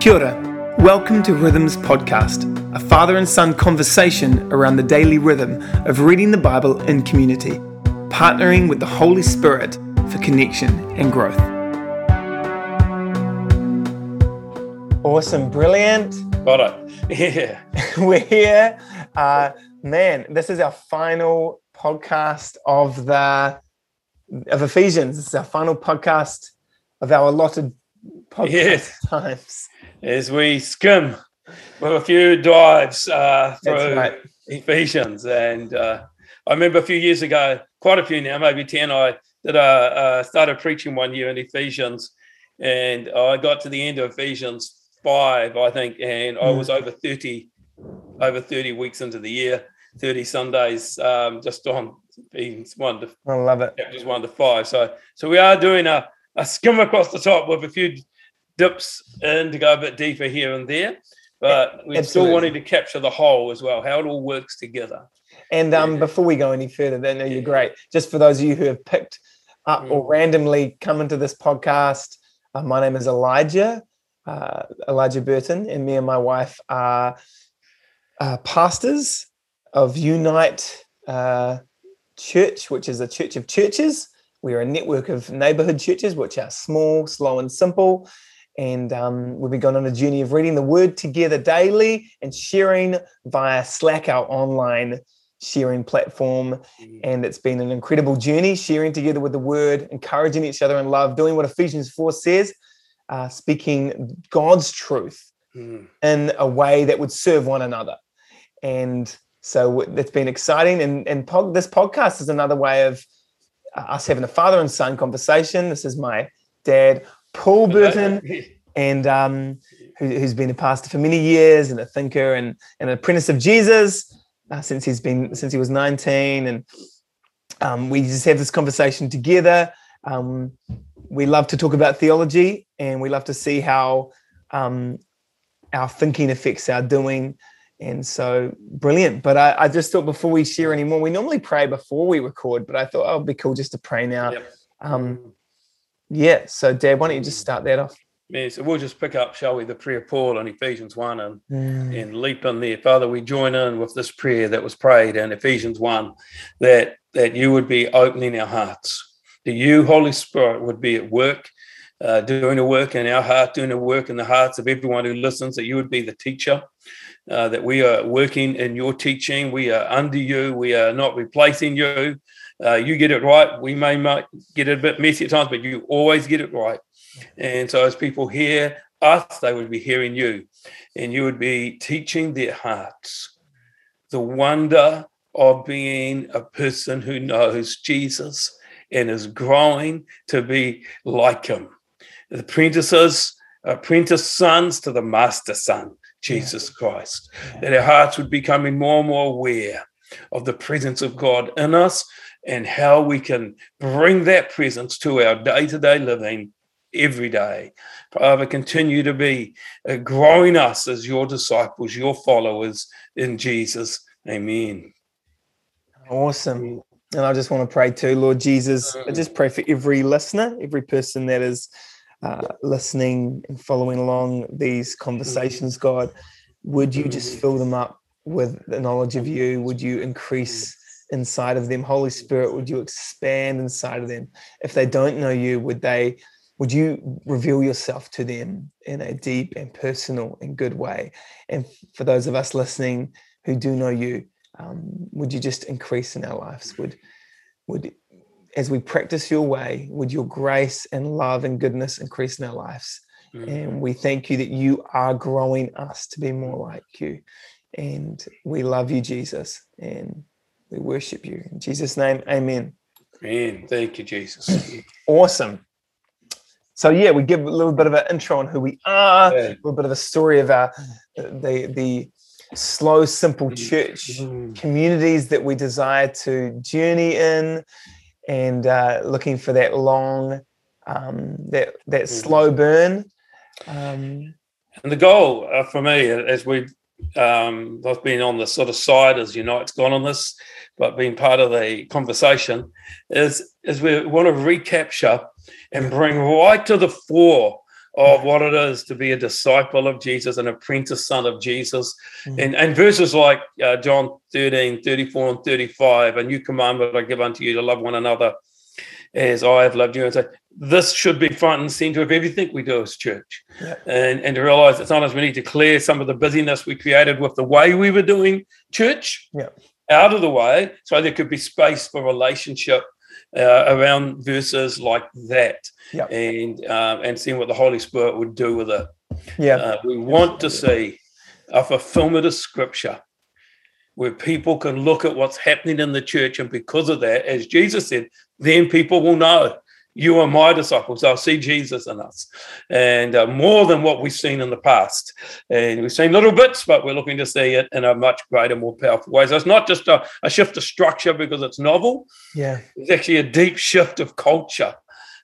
Kia ora. Welcome to Rhythms Podcast, a father and son conversation around the daily rhythm of reading the Bible in community, partnering with the Holy Spirit for connection and growth. Awesome, brilliant. Got it. Yeah. We're here. Uh, man, this is our final podcast of the of Ephesians. This is our final podcast of our allotted podcast Yes. times. As we skim with a few dives uh, through right. Ephesians. And uh, I remember a few years ago, quite a few now, maybe 10, I did a, uh, started preaching one year in Ephesians. And I got to the end of Ephesians 5, I think, and I Mm. was over 30, over 30 weeks into the year, 30 Sundays um, just on Ephesians 1 to I love it. chapters one to five. So so we are doing a, a skim across the top with a few dips in to go a bit deeper here and there. But we still Absolutely. wanted to capture the whole as well, how it all works together. And um, Yeah. before we go any further, then you're great. Just for those of you who have picked up Mm. or randomly come into this podcast, uh, my name is Elijah, uh, Elijah Burton, and me and my wife are uh, pastors of Unite uh, Church, which is a church of churches. We are a network of neighborhood churches, which are small, slow, and simple. And um, we've been going on a journey of reading the word together daily and sharing via Slack, our online sharing platform. And it's been an incredible journey sharing together with the word, encouraging each other in love, doing what Ephesians 4 says, uh, speaking God's truth Mm. in a way that would serve one another. And so it's been exciting. And, and pod, this podcast is another way of uh, us having a father and son conversation. This is my dad, Paul Burton, and um, who, who's been a pastor for many years and a thinker and, and an apprentice of Jesus uh, since he's been since he was 19. And um, we just have this conversation together. Um, we love to talk about theology, and we love to see how um, our thinking affects our doing. And so brilliant. But I, I just thought before we share any more, we normally pray before we record, but I thought oh, it'd be cool just to pray now. Yep. Um, yeah. So Dad, why don't you just start that off? Yeah, so we'll just pick up, shall we, the prayer of Paul in Ephesians 1 and, Mm. and leap in there. Father, we join in with this prayer that was prayed in Ephesians 1 that, that you would be opening our hearts, that you, Holy Spirit, would be at work, uh, doing the work in our heart, doing the work in the hearts of everyone who listens, that you would be the teacher, uh, that we are working in your teaching. We are under you. We are not replacing you. Uh, you get it right. We may might get it a bit messy at times, but you always get it right. And so, as people hear us, they would be hearing you, and you would be teaching their hearts the wonder of being a person who knows Jesus and is growing to be like him. The apprentices, apprentice sons to the master son, Jesus Christ. That our hearts would be becoming more and more aware of the presence of God in us and how we can bring that presence to our day to day living every day. Father, continue to be uh, growing us as your disciples, your followers in Jesus. Amen. Awesome. And I just want to pray too, Lord Jesus. I just pray for every listener, every person that is uh, listening and following along these conversations, God. Would you just fill them up with the knowledge of you? Would you increase inside of them? Holy Spirit, would you expand inside of them? If they don't know you, would they? Would you reveal yourself to them in a deep and personal and good way? And for those of us listening who do know you, um, would you just increase in our lives? Would would as we practice your way, would your grace and love and goodness increase in our lives? And we thank you that you are growing us to be more like you. And we love you, Jesus, and we worship you. In Jesus' name, amen. Amen. Thank you, Jesus. Awesome. So yeah, we give a little bit of an intro on who we are, Yeah. a little bit of a story of our the the slow, simple church communities that we desire to journey in and uh, looking for that long um, that that slow burn um, And the goal uh, for me, as we've um, I've been on the sort of side as Unite's gone on this, but being part of the conversation, is is we want to recapture and bring right to the fore of what it is to be a disciple of Jesus, an apprentice son of Jesus. Mm-hmm. And, and verses like uh, John 13, 34, and 35, a new commandment I give unto you to love one another as I have loved you. And so this should be front and center of everything we do as church. Yeah. And, and to realize that sometimes we need to clear some of the busyness we created with the way we were doing church yeah. out of the way so there could be space for relationship uh, around verses like that yep. and um, and seeing what the Holy Spirit would do with it. Yeah, uh, we want to see a fulfillment of Scripture where people can look at what's happening in the church, and because of that, as Jesus said, then people will know you are my disciples. I'll see Jesus in us, and uh, more than what we've seen in the past. And we've seen little bits, but we're looking to see it in a much greater, more powerful way. So it's not just a, a shift of structure because it's novel. Yeah, it's actually a deep shift of culture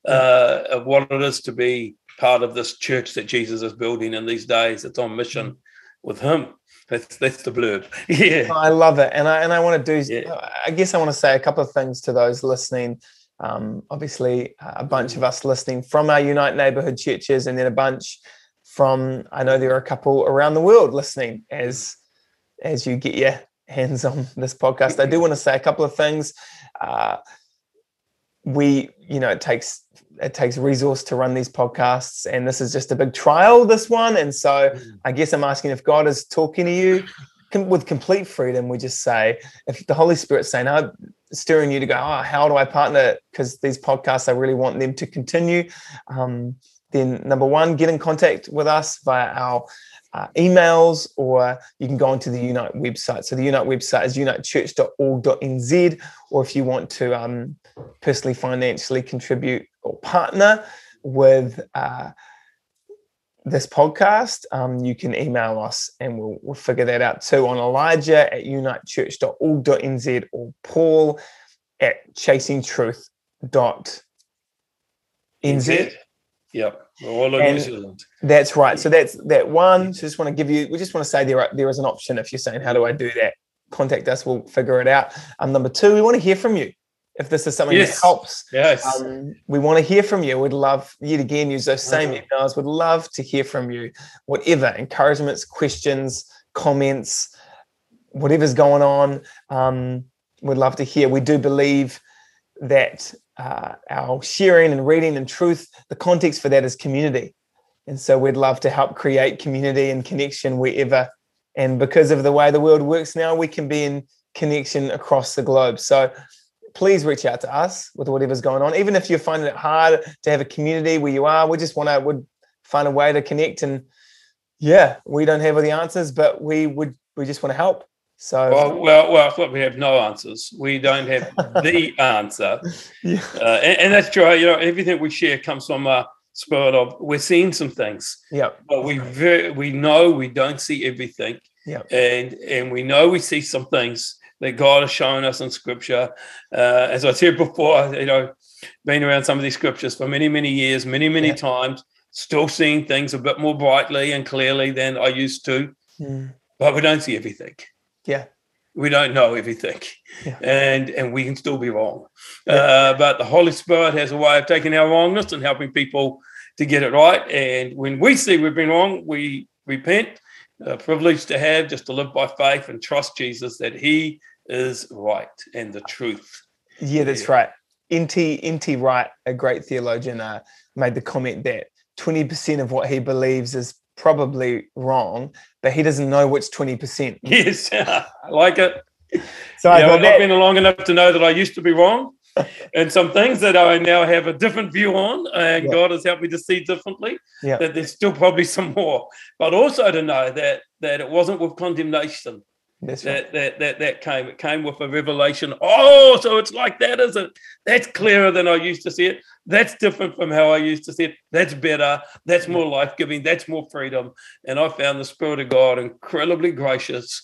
uh, of what it is to be part of this church that Jesus is building in these days. It's on mission with Him. That's that's the blurb. Yeah, I love it, and I and I want to do. Yeah. I guess I want to say a couple of things to those listening um, obviously, a bunch of us listening from our Unite neighborhood churches, and then a bunch from I know there are a couple around the world listening as as you get your hands on this podcast. I do want to say a couple of things. Uh, we, you know, it takes it takes resource to run these podcasts, and this is just a big trial. This one, and so mm. I guess I'm asking if God is talking to you with complete freedom. We just say if the Holy Spirit's saying, "No, stirring you to go, oh, how do I partner? Because these podcasts, I really want them to continue. Um, then, number one, get in contact with us via our uh, emails, or you can go onto the Unite website. So, the Unite website is unitechurch.org.nz. Or if you want to um, personally, financially contribute or partner with uh, this podcast, um, you can email us and we'll, we'll figure that out too on Elijah at unitechurch.org.nz or Paul at chasingtruth.nz. Yep. All of New Zealand. That's right. So that's that one. So just want to give you, we just want to say there, are, there is an option if you're saying, how do I do that? Contact us, we'll figure it out. Um, number two, we want to hear from you if this is something yes. that helps. Yes. Um, we want to hear from you. We'd love you to again use those same uh-huh. emails. We'd love to hear from you. Whatever encouragements, questions, comments, whatever's going on, um, we'd love to hear. We do believe that uh, our sharing and reading and truth, the context for that is community. And so we'd love to help create community and connection wherever. And because of the way the world works now, we can be in connection across the globe. So please reach out to us with whatever's going on. Even if you're finding it hard to have a community where you are, we just want to would find a way to connect. And yeah, we don't have all the answers, but we would we just want to help. So well, well, well, I thought we have no answers. We don't have the answer, yeah. uh, and, and, that's true. You know, everything we share comes from a spirit of we're seeing some things. Yeah, but we very, we know we don't see everything. Yeah, and and we know we see some things that God has shown us in Scripture. Uh, as I said before, you know, been around some of these scriptures for many, many years, many, many yeah. times, still seeing things a bit more brightly and clearly than I used to. Mm. But we don't see everything. Yeah. We don't know everything, yeah. and and we can still be wrong. Yeah. Uh, but the Holy Spirit has a way of taking our wrongness and helping people to get it right. And when we see we've been wrong, we repent. A privilege to have just to live by faith and trust Jesus that He is right and the truth. Yeah, that's yeah. right. N.T. N.T. Wright, a great theologian, uh, made the comment that 20% of what he believes is probably wrong, but he doesn't know which 20%. Yes, I like it. So I have not been long enough to know that I used to be wrong. and some things that I now have a different view on, and yeah. God has helped me to see differently. Yeah. That there's still probably some more, but also to know that that it wasn't with condemnation that's right. that, that that that came. It came with a revelation. Oh, so it's like that, is it? That's clearer than I used to see it. That's different from how I used to see it. That's better. That's more life giving. That's more freedom. And I found the Spirit of God incredibly gracious,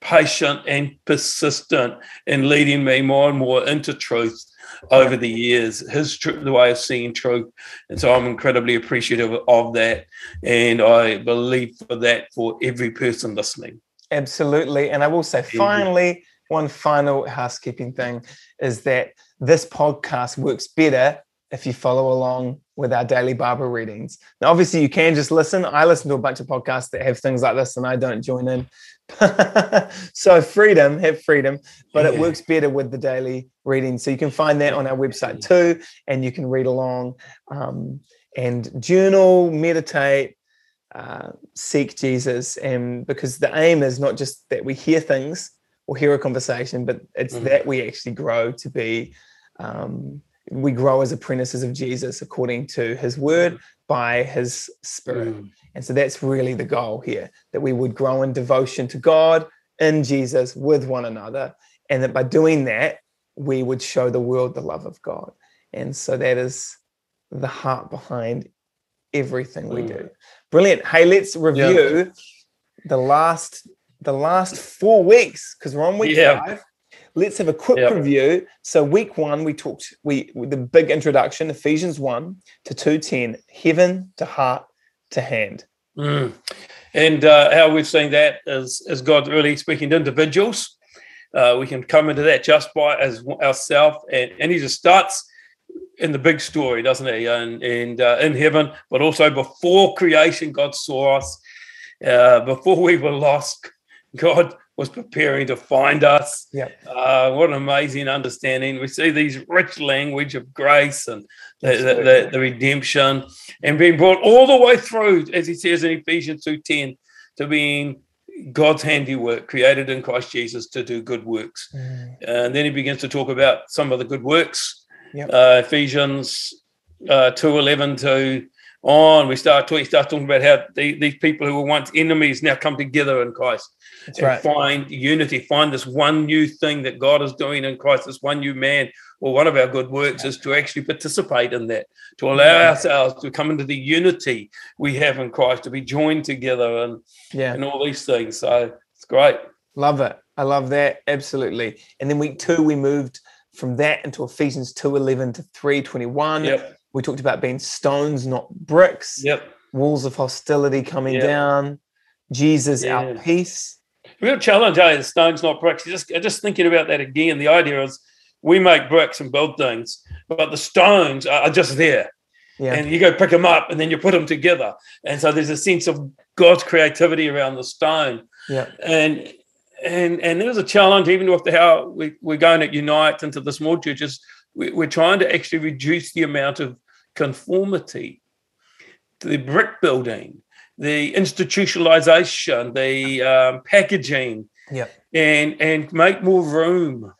patient, and persistent in leading me more and more into truth over the years. His tr- the way of seeing truth, and so I'm incredibly appreciative of that. And I believe for that for every person listening. Absolutely. And I will say, finally, one final housekeeping thing is that this podcast works better if you follow along with our daily Bible readings. Now, obviously, you can just listen. I listen to a bunch of podcasts that have things like this, and I don't join in. so, freedom, have freedom, but yeah. it works better with the daily reading. So, you can find that on our website too, and you can read along um, and journal, meditate, uh, seek Jesus. And because the aim is not just that we hear things or hear a conversation, but it's mm-hmm. that we actually grow to be. Um, we grow as apprentices of Jesus according to his word mm. by his spirit. Mm. And so that's really the goal here that we would grow in devotion to God, in Jesus, with one another. And that by doing that, we would show the world the love of God. And so that is the heart behind everything we mm. do. Brilliant. Hey, let's review yeah. the last the last four weeks because we're on week yeah. five let's have a quick review. So week one, we talked we the big introduction, Ephesians one to two ten, heaven to heart to hand. Mm. And uh, how we've seen that is is God really speaking to individuals. Uh, we can come into that just by as ourselves, and and He just starts in the big story, doesn't He? And and uh, in heaven, but also before creation, God saw us. Uh, before we were lost, God was preparing to find us. Yeah. Uh, what an amazing understanding. We see these rich language of grace and the, the, the, the, redemption and being brought all the way through, as he says in Ephesians 2.10, to being God's handiwork created in Christ Jesus to do good works. Mm. And then he begins to talk about some of the good works. Yep. Uh, Ephesians uh, 2.11 to on, we start talking, start talking about how the, these people who were once enemies now come together in Christ That's and right. find unity, find this one new thing that God is doing in Christ, this one new man. Well, one of our good works is to actually participate in that, to allow yeah. ourselves to come into the unity we have in Christ, to be joined together and yeah. and all these things. So it's great. Love it. I love that. Absolutely. And then week two, we moved from that into Ephesians 2:11 to 3:21. Yep we talked about being stones, not bricks. Yep. Walls of hostility coming yep. down. Jesus, yeah. our peace. Real challenge, eh? Stones, not bricks. Just, just thinking about that again. The idea is we make bricks and build things, but the stones are just there. Yeah. And you go pick them up and then you put them together. And so there's a sense of God's creativity around the stone. Yeah. And and and there's a challenge even with how we, we're going to unite into the small churches. We, we're trying to actually reduce the amount of conformity, the brick building, the institutionalization, the um, packaging, yeah, and and make more room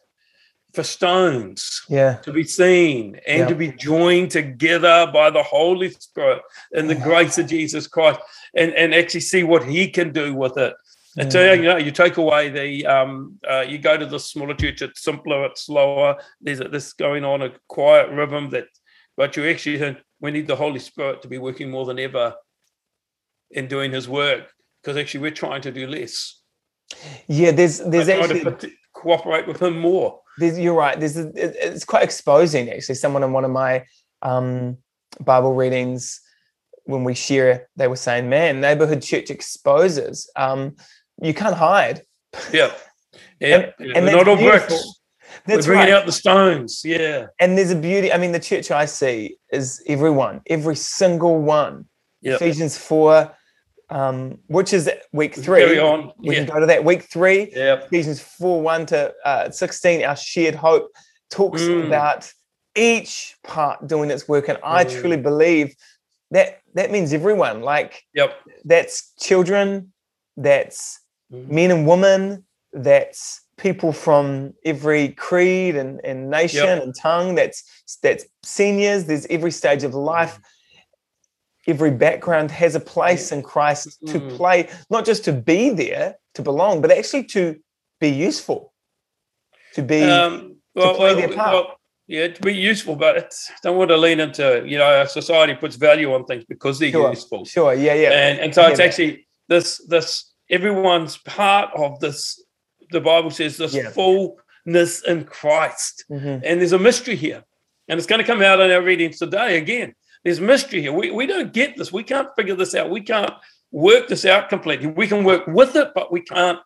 for stones yeah. to be seen and yeah. to be joined together by the Holy Spirit and the grace of Jesus Christ and, and actually see what he can do with it. And so, you know, you take away the, um, uh, you go to the smaller church, it's simpler, it's slower. There's a, this going on a quiet rhythm that but you actually we need the Holy Spirit to be working more than ever in doing His work because actually we're trying to do less. Yeah, there's there's actually to cooperate with Him more. you're right. There's it's quite exposing actually. Someone in one of my um, Bible readings when we share, they were saying, "Man, neighborhood church exposes. Um, you can't hide." Yeah, yeah. and, and not all bricks. That's We're bringing right. out the stones. Yeah. And there's a beauty. I mean, the church I see is everyone, every single one. Yep. Ephesians 4, um, which is week three. Carry on. We yeah. can go to that. Week three, yep. Ephesians 4 1 to uh, 16, our shared hope talks mm. about each part doing its work. And I mm. truly believe that that means everyone. Like, yep. that's children, that's. Men and women, that's people from every creed and, and nation yep. and tongue that's that's seniors there's every stage of life. Every background has a place in christ to mm. play not just to be there to belong but actually to be useful. To be um, well, to play well, their part. well, yeah to be useful but it's, don't want to lean into you know our society puts value on things because they're sure, useful. Sure. Yeah yeah. And, and so it's actually this this everyone's part of this the Bible says this yeah. fullness in Christ. Mm-hmm. And there's a mystery here. And it's going to come out in our readings today again. There's mystery here. We, we don't get this. We can't figure this out. We can't work this out completely. We can work with it, but we can't.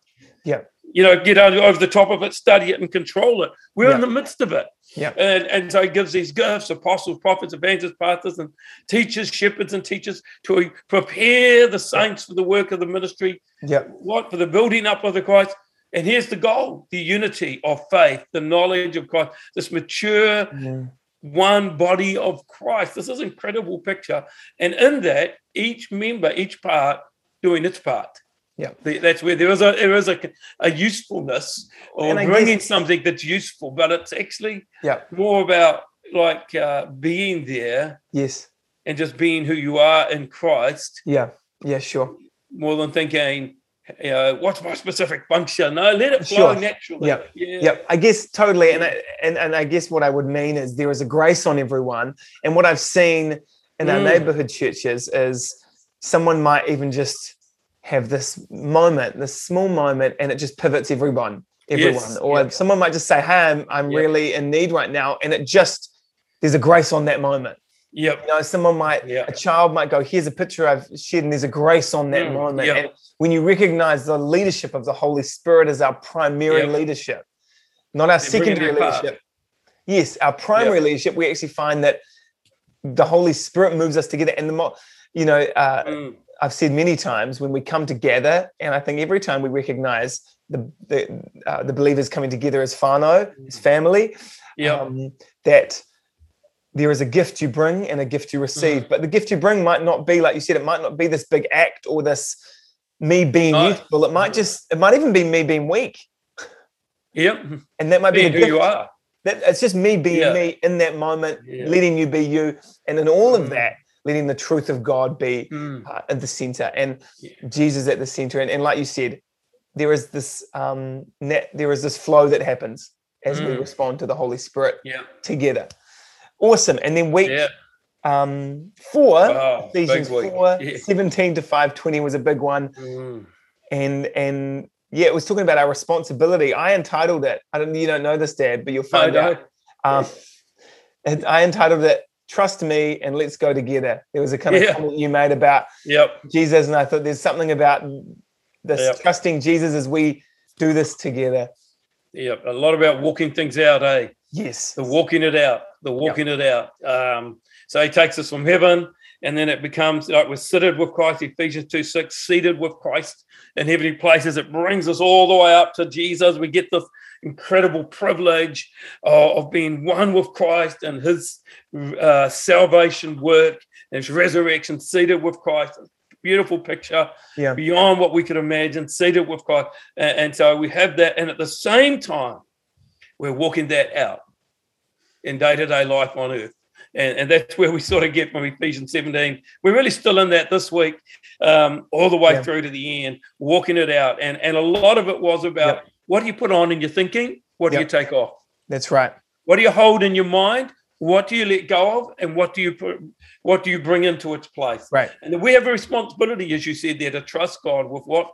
Yeah. you know, get over, the top of it, study it, and control it. We're Yeah. in the midst of it. Yeah. And, and so he gives these gifts apostles, prophets, evangelists, pastors, and teachers, shepherds, and teachers to prepare the saints for the work of the ministry. Yeah. What? For the building up of the Christ. And here's the goal the unity of faith, the knowledge of Christ, this mature Mm. one body of Christ. This is an incredible picture. And in that, each member, each part doing its part. Yeah. The- That's where there is a there is a, a usefulness or bringing guess- something that's useful, but it's actually Yeah. more about like uh, being there Yes. and just being who you are in Christ, Yeah. Yeah. Sure. more than thinking, you know, what's my specific function? No, let it flow Sure. naturally. Yeah. Yeah. Yep, I guess totally, and I, and and I guess what I would mean is there is a grace on everyone, and what I've seen in our Mm. neighborhood churches is someone might even just have this moment, this small moment, and it just pivots everyone, everyone, Yes, or yeah. someone might just say, "Hey, I'm I'm Yeah. really in need right now," and it just there's a grace on that moment. Yep. You know, someone might, Yeah. a child might go, "Here's a picture I've shared," and there's a grace on that Mm, moment. yeah. And when you recognize the leadership of the Holy Spirit as our primary Yeah. leadership, not our They're secondary part. leadership. Yes, our primary leadership, we actually find that the Holy Spirit moves us together. And the more, you know, uh, Mm. I've said many times when we come together, and I think every time we recognize the the, uh, the believers coming together as whānau, as family, Yep. um, that there is a gift you bring and a gift you receive. Mm. But the gift you bring might not be, like you said, it might not be this big act or this me being No. youthful. It might just, it might even be me being weak. Yep. And that might be Being the who you are. That, it's just me being Yeah. me in that moment, Yeah. letting you be you. And in all of Mm. that, letting the truth of God be Mm. uh, at the center and Yeah. Jesus at the center. And, and like you said, there is this um, net, there is this flow that happens as we Mm. respond to the Holy Spirit Yeah. together. Awesome. And then week Yeah. um, four, Wow. Ephesians 4, Yeah. 17 to 520 was a big one. Mm. And and yeah, it was talking about our responsibility. I entitled it. I don't you don't know this, Dad, but you'll find out. Um, I entitled it Trust Me and Let's Go Together. There was a kind of Yeah. comment you made about Yep. Jesus, and I thought there's something about this Yep. trusting Jesus as we do this together. Yeah, A lot about walking things out, eh? Yes. The walking it out, the walking it out. Um, so he takes us from heaven, and then it becomes like we're seated with Christ, Ephesians 2 6, seated with Christ in heavenly places. It brings us all the way up to Jesus. We get this incredible privilege of, of being one with Christ and his uh, salvation work and his resurrection, seated with Christ. Beautiful picture Yeah. beyond what we could imagine, seated with Christ. And, and so we have that. And at the same time, we're walking that out in day to day life on earth. And, and that's where we sort of get from Ephesians 17. We're really still in that this week, um, all the way Yeah. through to the end, walking it out. And, and a lot of it was about Yep. What do you put on in your thinking? What do Yep. you take off? That's right. What do you hold in your mind? What do you let go of? And what do you put, what do you bring into its place? Right. And we have a responsibility, as you said there, to trust God with what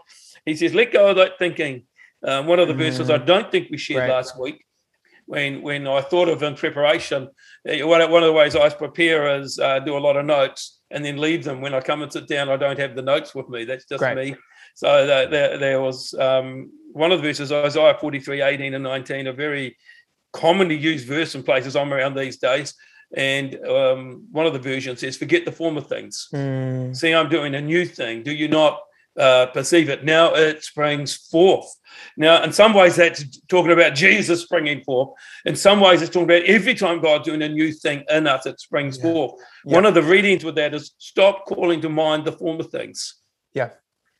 He says. Let go of that thinking. Um, one of the verses I Mm. don't think we shared Right. last week, when when I thought of in preparation, uh, one, one of the ways I prepare is uh, do a lot of notes and then leave them. When I come and sit down, I don't have the notes with me. That's just Great. me. So there, there, was um, one of the verses, Isaiah 43, 18 and 19, a very commonly used verse in places I'm around these days. And um, one of the versions says, Forget the former things. Mm, See, I'm doing a new thing. Do you not uh, perceive it? Now it springs forth. Now, in some ways, that's talking about Jesus springing forth. In some ways, it's talking about every time God's doing a new thing in us, it springs Yeah. forth. Yeah. One of the readings with that is stop calling to mind the former things. Yeah.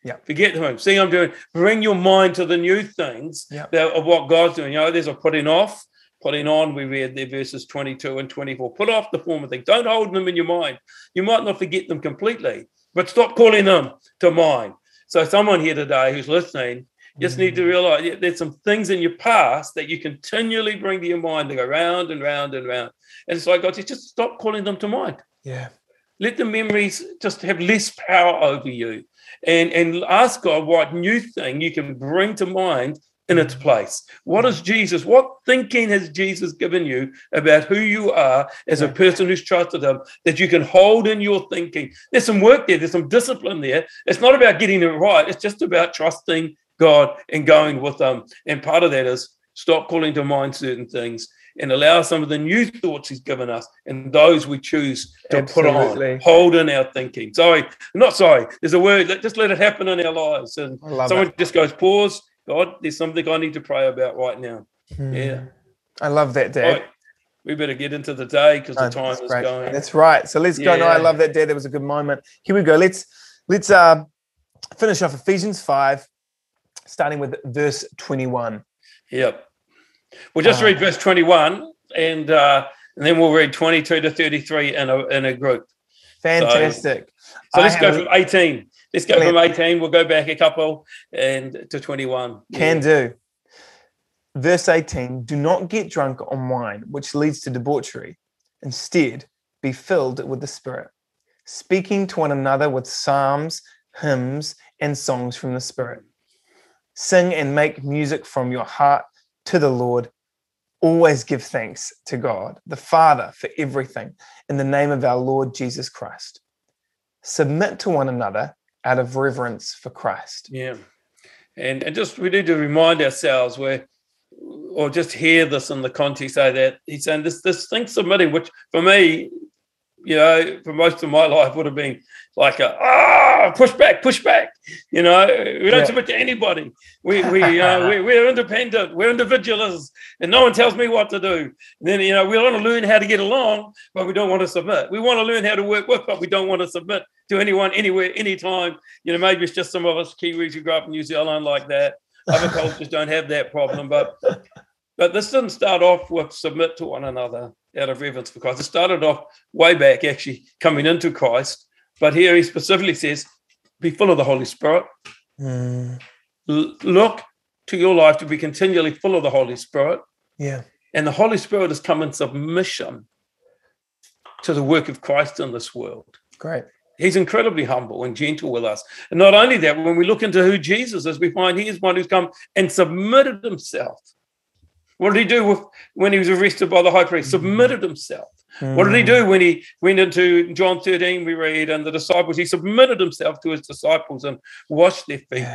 Yeah. Forget them. See, I'm doing, bring your mind to the new things Yeah. that, of what God's doing. You know, there's a putting off, putting on. We read there verses 22 and 24. Put off the former things. Don't hold them in your mind. You might not forget them completely, but stop calling them to mind. So, someone here today who's listening, just need to Mm. realize there's some things in your past that you continually bring to your mind. They go round and round and round. And it's like God says, just stop calling them to mind. yeah. Let the memories just have less power over you. And, and ask God what new thing you can bring to mind in its place. What is Jesus? What thinking has Jesus given you about who you are as a person who's trusted him that you can hold in your thinking? There's some work there, there's some discipline there. It's not about getting it right, it's just about trusting God and going with them. And part of that is stop calling to mind certain things and allow some of the new thoughts he's given us and those we choose to Absolutely. put on, hold in our thinking. Sorry, not sorry. There's a word, just let it happen in our lives. And someone just goes, pause, God, there's something I need to pray about right now. Hmm. Yeah. I love that, Dad. Right. We better get into the day because the time is going. That's right. So let's go. Yeah. No, I love that, Dad. That was a good moment. Here we go. Let's let's uh, finish off Ephesians 5, starting with verse 21. Yep. We'll just uh, read verse 21 and uh, and then we'll read 22 to 33 in a, in a group. Fantastic. So, so let's go from 18. Let's go from 18. We'll go back a couple and to 21. Can yeah. do. Verse 18 Do not get drunk on wine, which leads to debauchery. Instead, be filled with the Spirit, speaking to one another with psalms, hymns, and songs from the Spirit. Sing and make music from your heart to the Lord. Always give thanks to God, the Father, for everything in the name of our Lord Jesus Christ. Submit to one another out of reverence for Christ. Yeah. And, and just we need to remind ourselves where or just hear this in the context of that he's saying this this thing submitting, which for me you know, for most of my life would have been like a ah, push back, push back. You know, we don't yeah. submit to anybody. We we, uh, we we're independent, we're individualists, and no one tells me what to do. And then you know, we want to learn how to get along, but we don't want to submit. We want to learn how to work with, but we don't want to submit to anyone, anywhere, anytime. You know, maybe it's just some of us Kiwis who grew up in New Zealand like that. Other cultures don't have that problem, but but this didn't start off with submit to one another out of reverence for Christ. It started off way back, actually coming into Christ. But here he specifically says, be full of the Holy Spirit. Mm. L- look to your life to be continually full of the Holy Spirit. Yeah. And the Holy Spirit has come in submission to the work of Christ in this world. Great. He's incredibly humble and gentle with us. And not only that, when we look into who Jesus is, we find he is one who's come and submitted himself what did he do with, when he was arrested by the high priest? Submitted himself. Mm. What did he do when he went into John 13? We read, and the disciples, he submitted himself to his disciples and washed their feet.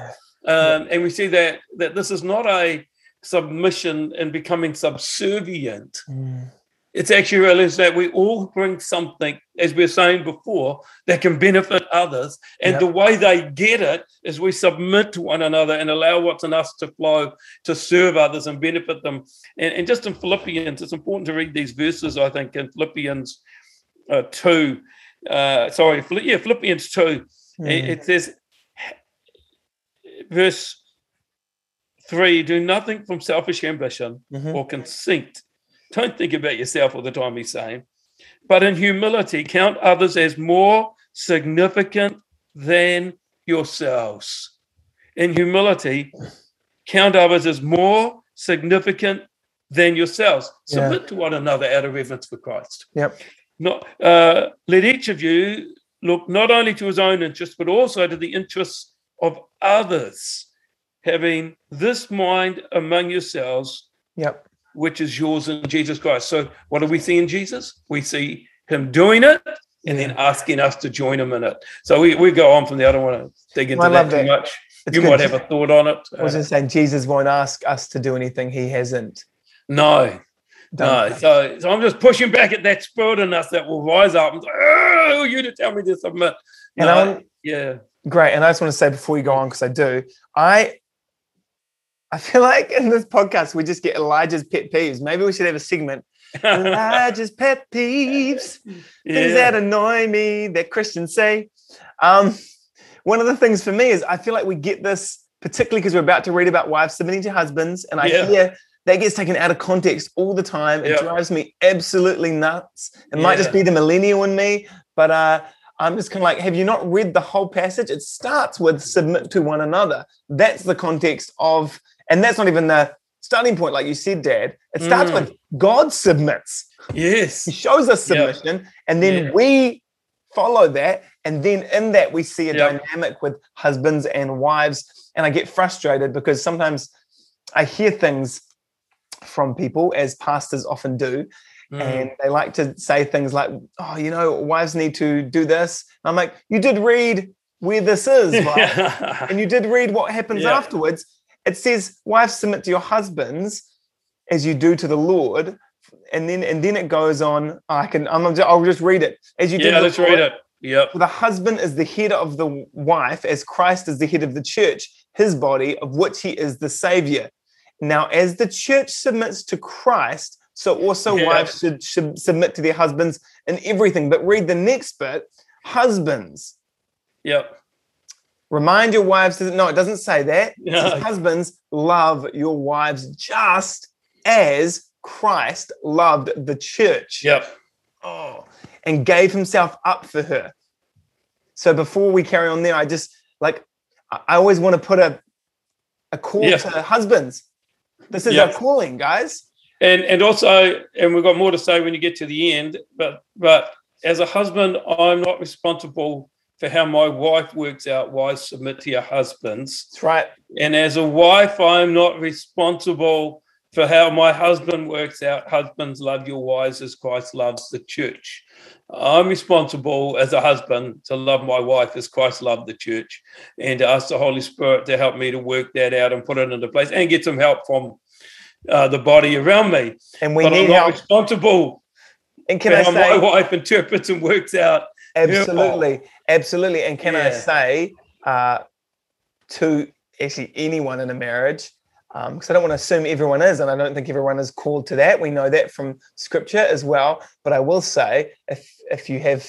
Um, and we see that that this is not a submission and becoming subservient. Mm it's actually realized that we all bring something, as we were saying before, that can benefit others. And yep. the way they get it is we submit to one another and allow what's in us to flow to serve others and benefit them. And, and just in Philippians, it's important to read these verses, I think, in Philippians uh, 2. Uh, sorry, yeah, Philippians 2. Mm. It, it says, verse 3 do nothing from selfish ambition mm-hmm. or conceit don't think about yourself all the time, he's saying. But in humility, count others as more significant than yourselves. In humility, count others as more significant than yourselves. Yeah. Submit to one another out of reverence for Christ. Yep. Not, uh, let each of you look not only to his own interests, but also to the interests of others, having this mind among yourselves. Yep which is yours in Jesus Christ. So, what do we see in Jesus? We see him doing it and then asking us to join him in it. So, we, we go on from there. I don't want to dig into that too that. much. It's you might have a thought on it. I was just saying, Jesus won't ask us to do anything he hasn't. No, no, so, so I'm just pushing back at that spirit in us that will rise up and say, oh, you to tell me to submit. No, and I'm, yeah. Great. And I just want to say before you go on, because I do, I I feel like in this podcast we just get Elijah's pet peeves. Maybe we should have a segment. Elijah's pet peeves, yeah. things that annoy me that Christians say. Um, one of the things for me is I feel like we get this, particularly because we're about to read about wives submitting to husbands, and I yeah. hear that gets taken out of context all the time. It yep. drives me absolutely nuts. It yeah. might just be the millennial in me, but uh, I'm just kind of like, have you not read the whole passage? It starts with submit to one another. That's the context of and that's not even the starting point, like you said, Dad. It starts mm. with God submits. Yes. He shows us submission, yep. and then yeah. we follow that. And then in that, we see a yep. dynamic with husbands and wives. And I get frustrated because sometimes I hear things from people, as pastors often do. Mm. And they like to say things like, oh, you know, wives need to do this. And I'm like, you did read where this is, right? and you did read what happens afterwards. It says, "Wives submit to your husbands as you do to the Lord." And then and then it goes on. I can I'm, i'll just read it as you do. yeah, the let's read it. Yep. For the husband is the head of the wife, as Christ is the head of the church, his body, of which he is the savior. Now, as the church submits to Christ, so also Yeah. wives should, should submit to their husbands in everything. But read the next bit husbands, Yep. Remind your wives. To, no, it doesn't say that. It says, husbands, love your wives just as Christ loved the church. Yep. oh, and gave himself up for her. So before we carry on there, I just like I always want to put a a call Yeah. to husbands. This is Yeah. our calling, guys. and and also and we've got more to say when you get to the end but but as a husband i'm not responsible for how my wife works out wives submit to your husbands That's right. and as a wife i'm not responsible for how my husband works out husbands love your wives as christ loves the church i'm responsible as a husband to love my wife as christ loved the church and to ask the holy spirit to help me to work that out and put it into place and get some help from uh, the body around me And we but I'm need not help. responsible And can for I how my wife interprets and works out. Absolutely, absolutely. And can I say uh, to actually anyone in a marriage, because I don't want to assume everyone is, and I don't think everyone is called to that. We know that from scripture as well. But I will say, if if you have,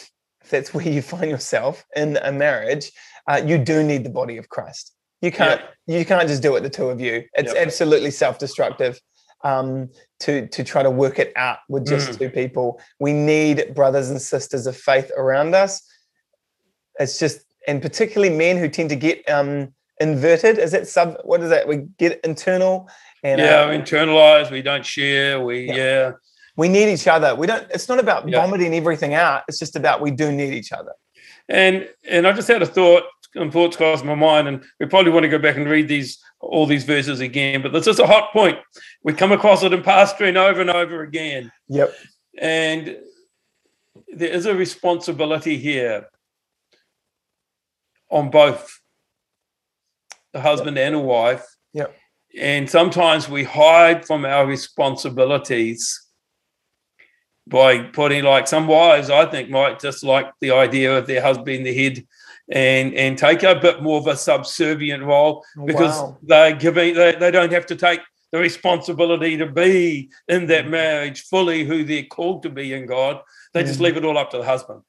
if that's where you find yourself in a marriage, uh, you do need the body of Christ. You can't you can't just do it the two of you. It's Yep. absolutely self-destructive. Um, to to try to work it out with just Mm. two people, we need brothers and sisters of faith around us. It's just, and particularly men who tend to get um, inverted. Is that sub? What is that? We get internal, and yeah, uh, we internalize, we don't share, we, Yeah. yeah. we need each other. We don't. It's not about Yeah. vomiting everything out. It's just about we do need each other. And and I just had a thought, and thoughts crossed my mind, and we probably want to go back and read these all these verses again, but this is a hot point. We come across it in pastoring over and over again. Yep. And there is a responsibility here on both the husband and a wife. Yep. And sometimes we hide from our responsibilities by putting like some wives, I think, might just like the idea of their husband being the head and and take a bit more of a subservient role because Wow. they're giving they, they don't have to take the responsibility to be in that marriage fully who they're called to be in God. They just Mhm. leave it all up to the husband.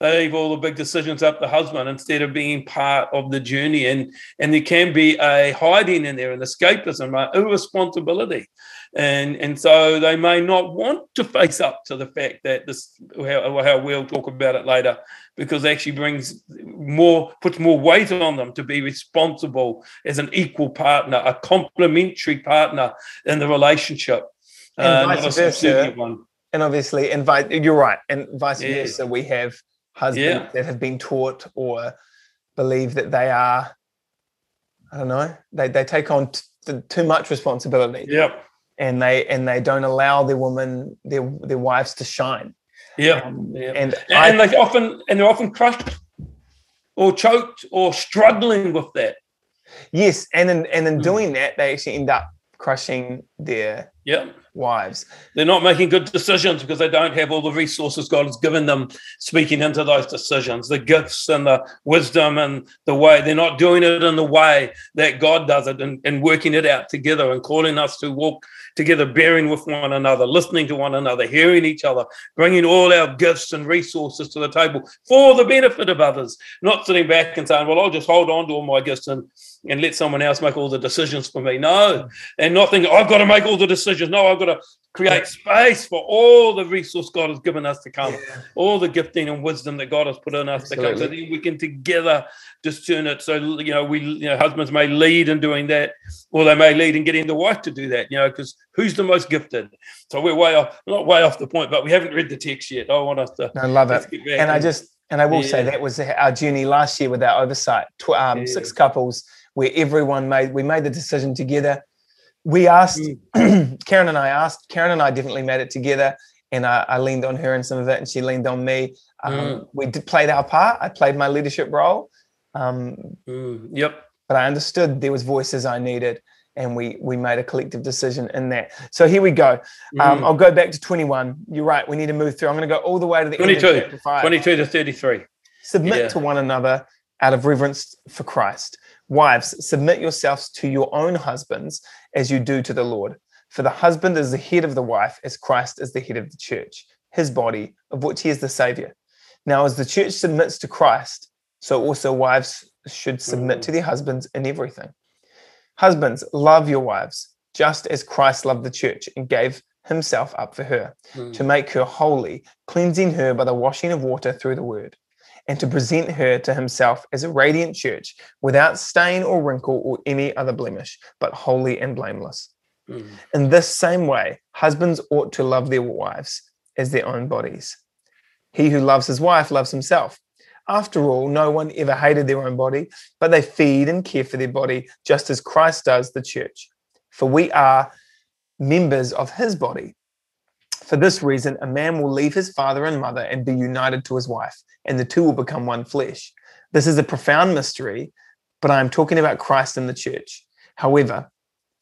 They leave all the big decisions up to the husband instead of being part of the journey. And and there can be a hiding in there, an escapism, an irresponsibility. And and so they may not want to face up to the fact that this how, how we'll talk about it later, because it actually brings more puts more weight on them to be responsible as an equal partner, a complementary partner in the relationship. And uh, vice versa. one. And obviously, invite. You're right. And vice Yeah. versa, we have husbands Yeah. that have been taught or believe that they are. I don't know. They they take on t- too much responsibility. Yep. And they and they don't allow their women their their wives to shine Yeah, Um, Yep. and and I, they often and they're often crushed or choked or struggling with that. yes and in and in Mm. doing that they actually end up crushing their Yeah. Wives They're not making good decisions because they don't have all the resources God has given them speaking into those decisions, the gifts and the wisdom and the way. They're not doing it in the way that God does it and, and working it out together and calling us to walk together, bearing with one another, listening to one another, hearing each other, bringing all our gifts and resources to the table for the benefit of others, not sitting back and saying, well, I'll just hold on to all my gifts and, and let someone else make all the decisions for me. No, and not thinking, I've got to make all the decisions. No, I've got to create space for all the resource God has given us to come, all the gifting and wisdom that God has put in us to come. So Absolutely. then we can together just discern it. So you know, we you know, husbands may lead in doing that, or they may lead in getting the wife to do that. You know, because who's the most gifted? So we're way off, not way off the point, but we haven't read the text yet. I want us to. i love it get back and i just and i will say that was our journey last year with our oversight um, Yeah. six couples where everyone made we made the decision together we asked Mm. karen and i asked karen and i definitely made it together and I, I leaned on her in some of it and she leaned on me um, Mm. we did played our part i played my leadership role Um, Mm, yep. but I understood there was voices I needed, and we we made a collective decision in that. So here we go. Um, Mm. I'll go back to 21. You're right. We need to move through. I'm going to go all the way to the end 22, of chapter five. 22 to 33. Submit Yeah. to one another out of reverence for Christ. Wives, submit yourselves to your own husbands as you do to the Lord. For the husband is the head of the wife, as Christ is the head of the church, his body, of which he is the Savior. Now, as the church submits to Christ, so also wives should submit Mm. to their husbands in everything. Husbands, love your wives, just as Christ loved the church and gave himself up for her Mm. to make her holy, cleansing her by the washing of water through the word, and to present her to himself as a radiant church without stain or wrinkle or any other blemish, but holy and blameless. Mm. In this same way, husbands ought to love their wives as their own bodies. He who loves his wife loves himself. After all, no one ever hated their own body, but they feed and care for their body just as Christ does the church. For we are members of his body. For this reason, a man will leave his father and mother and be united to his wife, and the two will become one flesh. This is a profound mystery, but I am talking about Christ and the church. However,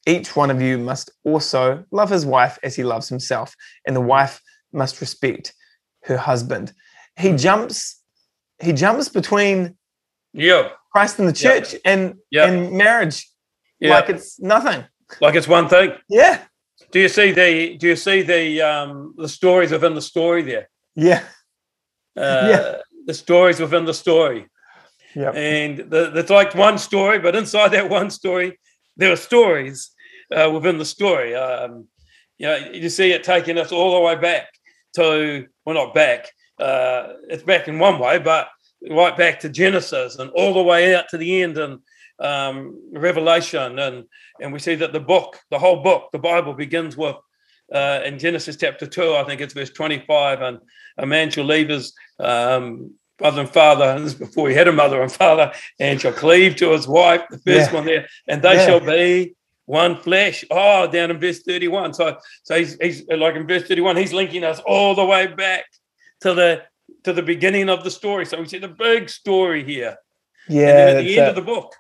each one of you must also love his wife as he loves himself, and the wife must respect her husband. He jumps, he jumps between Yeah. Christ and the Yeah. church and Yeah. and marriage Yeah. like it's nothing. like it's one thing. Yeah, Do you see the do you see the um the stories within the story there? yeah, Uh, Yeah. the stories within the story. yeah, And the, it's like one story, but inside that one story, there are stories uh, within the story. Um, you know, you see it taking us all the way back to, well, not back, uh, it's back in one way, but right back to Genesis and all the way out to the end and um, Revelation. And, and we see that the book, the whole book, the Bible begins with, uh, in Genesis chapter 2, I think it's verse 25, and a man shall leave his um, mother and father, and this is before he had a mother and father, and shall cleave to his wife, the first Yeah. one there, and they Yeah. shall be one flesh. Oh, down in verse 31. So, so he's, he's like in verse 31, he's linking us all the way back to the to the beginning of the story. So we see the big story here. yeah. and then at the end it. of the book,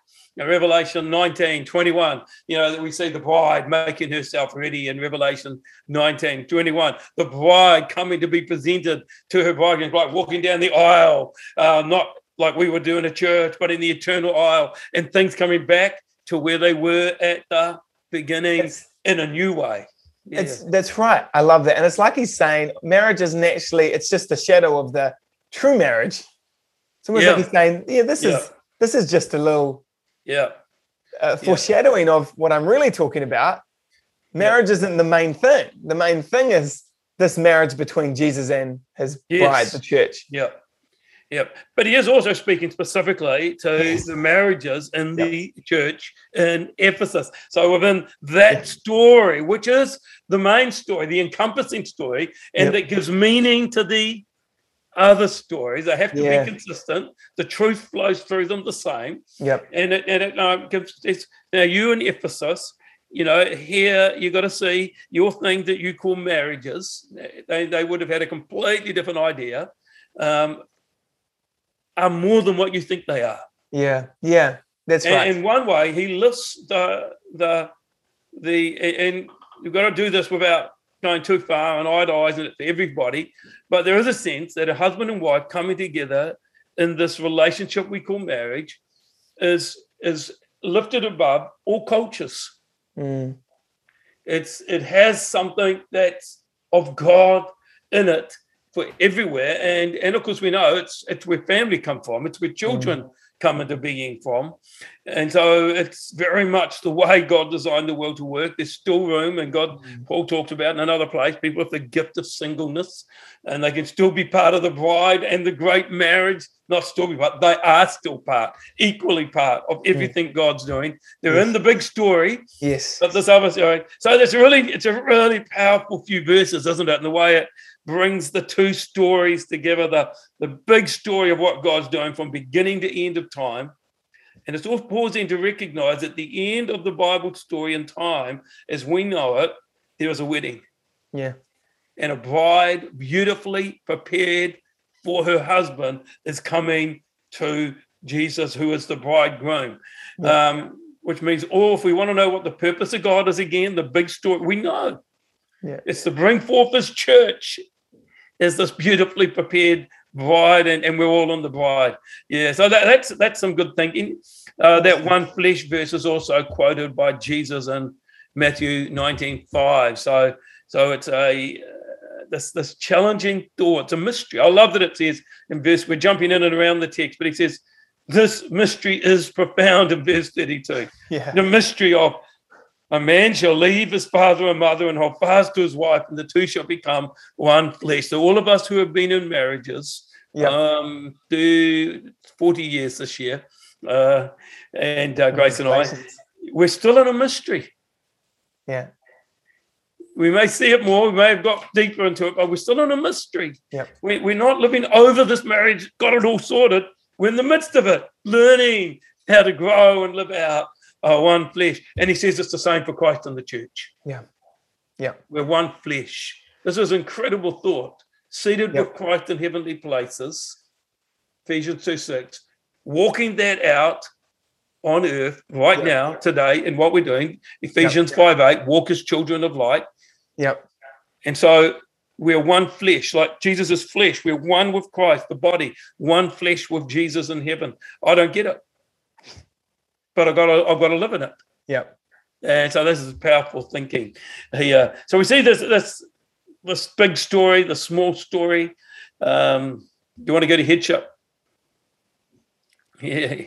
Revelation 19, 21, you know, that we see the bride making herself ready in Revelation 19, 21. The bride coming to be presented to her bridegroom, like walking down the aisle, uh, not like we would do in a church, but in the eternal aisle, and things coming back to where they were at the beginning It's- in a new way. Yeah. It's that's right. I love that. And it's like he's saying marriage isn't actually, it's just the shadow of the true marriage. It's almost Yeah. like he's saying, yeah, this Yeah. is this is just a little yeah. uh, foreshadowing of what I'm really talking about. Marriage isn't the main thing. The main thing is this marriage between Jesus and his Yes. bride, the church. Yep. Yep. But he is also speaking specifically to Yes. the marriages in the church in Ephesus. So within that story, which is the main story, the encompassing story, and Yep. that gives meaning to the other stories, they have to Yeah. be consistent. The truth flows through them the same. Yep. And it, and it um, gives it's now you in Ephesus, you know, here you got to see your thing that you call marriages. They, they would have had a completely different idea. Um, are more than what you think they are. Yeah. Yeah. That's And right. in one way, he lists the the the and you've got to do this without going too far and idolizing it for everybody. But there is a sense that a husband and wife coming together in this relationship we call marriage is is lifted above all cultures. Mm, It's it has something that's of God in it for everywhere, and and of course we know it's it's where family come from. It's where children come into being from, and so it's very much the way God designed the world to work. There's still room, and God mm. Paul talked about in another place people with the gift of singleness, and they can still be part of the bride and the great marriage. Not still be part, they are still part, equally part of mm. everything God's doing. They're in the big story, yes. but this other story. So it's really, it's a really powerful few verses, isn't it? And the way it brings the two stories together, the, the big story of what God's doing from beginning to end of time. And it's all pausing to recognize at the end of the Bible story and time, as we know it, there is a wedding Yeah. and a bride beautifully prepared for her husband is coming to Jesus, who is the bridegroom. Yeah. Um, which means, oh, if we want to know what the purpose of God is again, the big story, we know. Yeah. It's to bring forth his church as this beautifully prepared bride, and, and we're all on the bride. Yeah, so that, that's that's some good thinking. Uh, that one flesh verse is also quoted by Jesus in Matthew 19 5. So, so it's a uh, this this challenging thought. It's a mystery. I love that it says in verse, we're jumping in and around the text, but he says, this mystery is profound in verse 32. Yeah. The mystery of a man shall leave his father and mother and hold fast to his wife, and the two shall become one flesh. So, all of us who have been in marriages, yep. um, do 40 years this year, uh, and uh, Grace and I, we're still in a mystery. Yeah. We may see it more, we may have got deeper into it, but we're still in a mystery. Yep. We, we're not living over this marriage, got it all sorted. We're in the midst of it, learning how to grow and live out our one flesh. And he says it's the same for Christ and the church. Yeah. Yeah. We're one flesh. This is incredible thought. Seated yep. with Christ in heavenly places, Ephesians 2 6, walking that out on earth right yep. now, today, in what we're doing. Ephesians yep. 5 8, walk as children of light. Yep. And so we're one flesh, like Jesus is flesh. We're one with Christ, the body, one flesh with Jesus in heaven. I don't get it, but I've got to, I've got to live in it. Yep. And so this is powerful thinking here. So we see this this this big story, the small story. Um, do you want to go to headship? Yeah.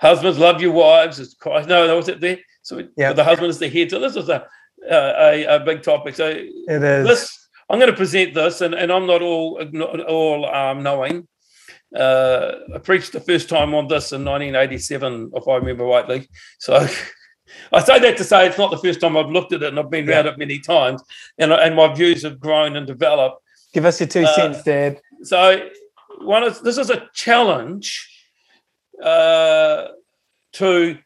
Husbands, love your wives. It's Christ. No, that was it there. So yeah. the husband is the head. So this is a a, a big topic. So it is. This, I'm going to present this, and, and I'm not all all um, knowing. Uh, I preached the first time on this in 1987, if I remember rightly. So I say that to say it's not the first time I've looked at it, and I've been yeah. around it many times, and and my views have grown and developed. Give us your two uh, cents, Dad. So one is this is a challenge uh, to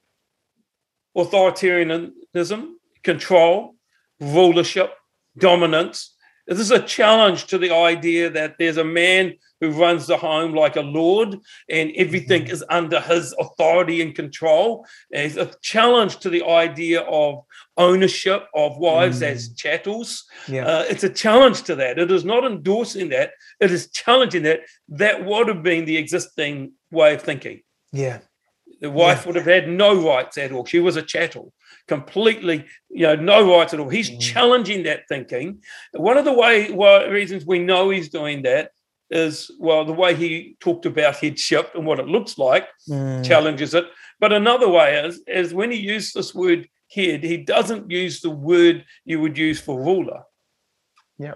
authoritarianism, control, rulership, dominance, this is a challenge to the idea that there's a man who runs the home like a lord and everything mm-hmm. is under his authority and control. It's a challenge to the idea of ownership of wives mm. as chattels. Yeah. Uh, it's a challenge to that. It is not endorsing that, it is challenging that. That would have been the existing way of thinking. Yeah. The wife yeah. would have had no rights at all. She was a chattel completely, you know, no rights at all. He's mm. challenging that thinking. One of the way well, reasons we know he's doing that is well, the way he talked about headship and what it looks like mm. challenges it. But another way is is when he used this word head, he doesn't use the word you would use for ruler. Yeah.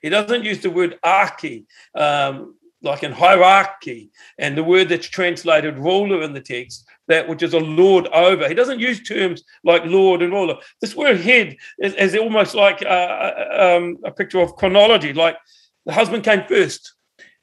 He doesn't use the word archi, um, like in hierarchy, and the word that's translated ruler in the text that which is a lord over. He doesn't use terms like lord and ruler. This word head is, is almost like a, um, a picture of chronology, like the husband came first.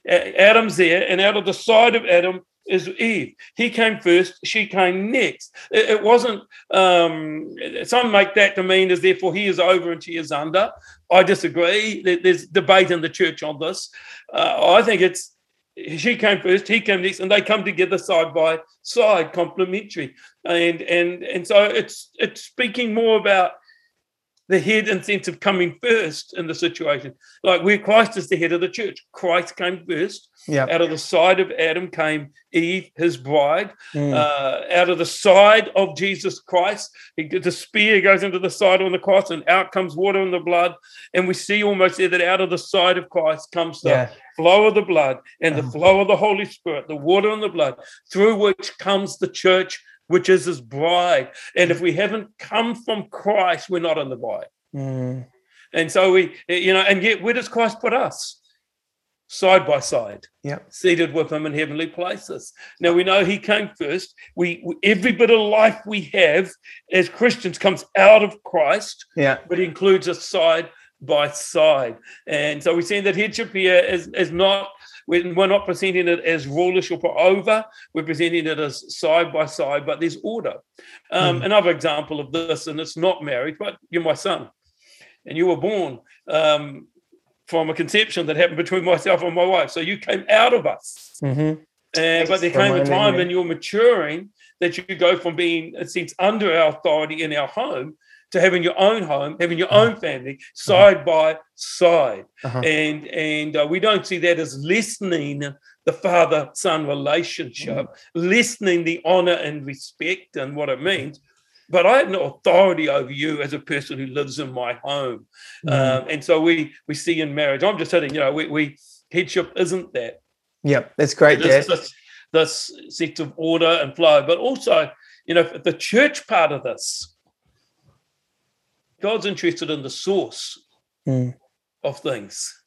Adam's there, and out of the side of Adam is Eve. He came first, she came next. It, it wasn't, um, some make that to mean as therefore he is over and she is under. I disagree. There's debate in the church on this. Uh, I think it's she came first, he came next, and they come together side by side, complementary. And and and so it's it's speaking more about the head and sense of coming first in the situation. Like where Christ is the head of the church. Christ came first. Yeah. Out of the side of Adam came Eve, his bride. Mm. Uh, out of the side of Jesus Christ, he, the spear goes into the side on the cross, and out comes water and the blood. And we see almost there that out of the side of Christ comes the yeah. flow of the blood and the mm. flow of the Holy Spirit, the water and the blood, through which comes the church which is his bride. And if we haven't come from Christ, we're not in the bride. Mm. And so we, you know, and yet where does Christ put us? Side by side, yeah, seated with him in heavenly places. Now we know he came first. We, we every bit of life we have as Christians comes out of Christ, yeah, but he includes us side by side. And so we're seeing that headship here is, is not we're, we're not presenting it as rulership or over, we're presenting it as side by side, but there's order. Um, mm. Another example of this, and it's not marriage, but you're my son, and you were born um, from a conception that happened between myself and my wife. So you came out of us. Mm-hmm. And but there came a time when you're maturing that you go from being, seems, under our authority in our home to having your own home, having your uh-huh. own family side uh-huh. by side, uh-huh. and and uh, we don't see that as listening the father son relationship, mm-hmm. listening the honor and respect and what it means. But I have no authority over you as a person who lives in my home, mm-hmm. um, and so we we see in marriage. I'm just saying, you know, we, we headship isn't that. Yep, that's great, this, this, this set of order and flow, but also, you know, the church part of this God's interested in the source mm. of things,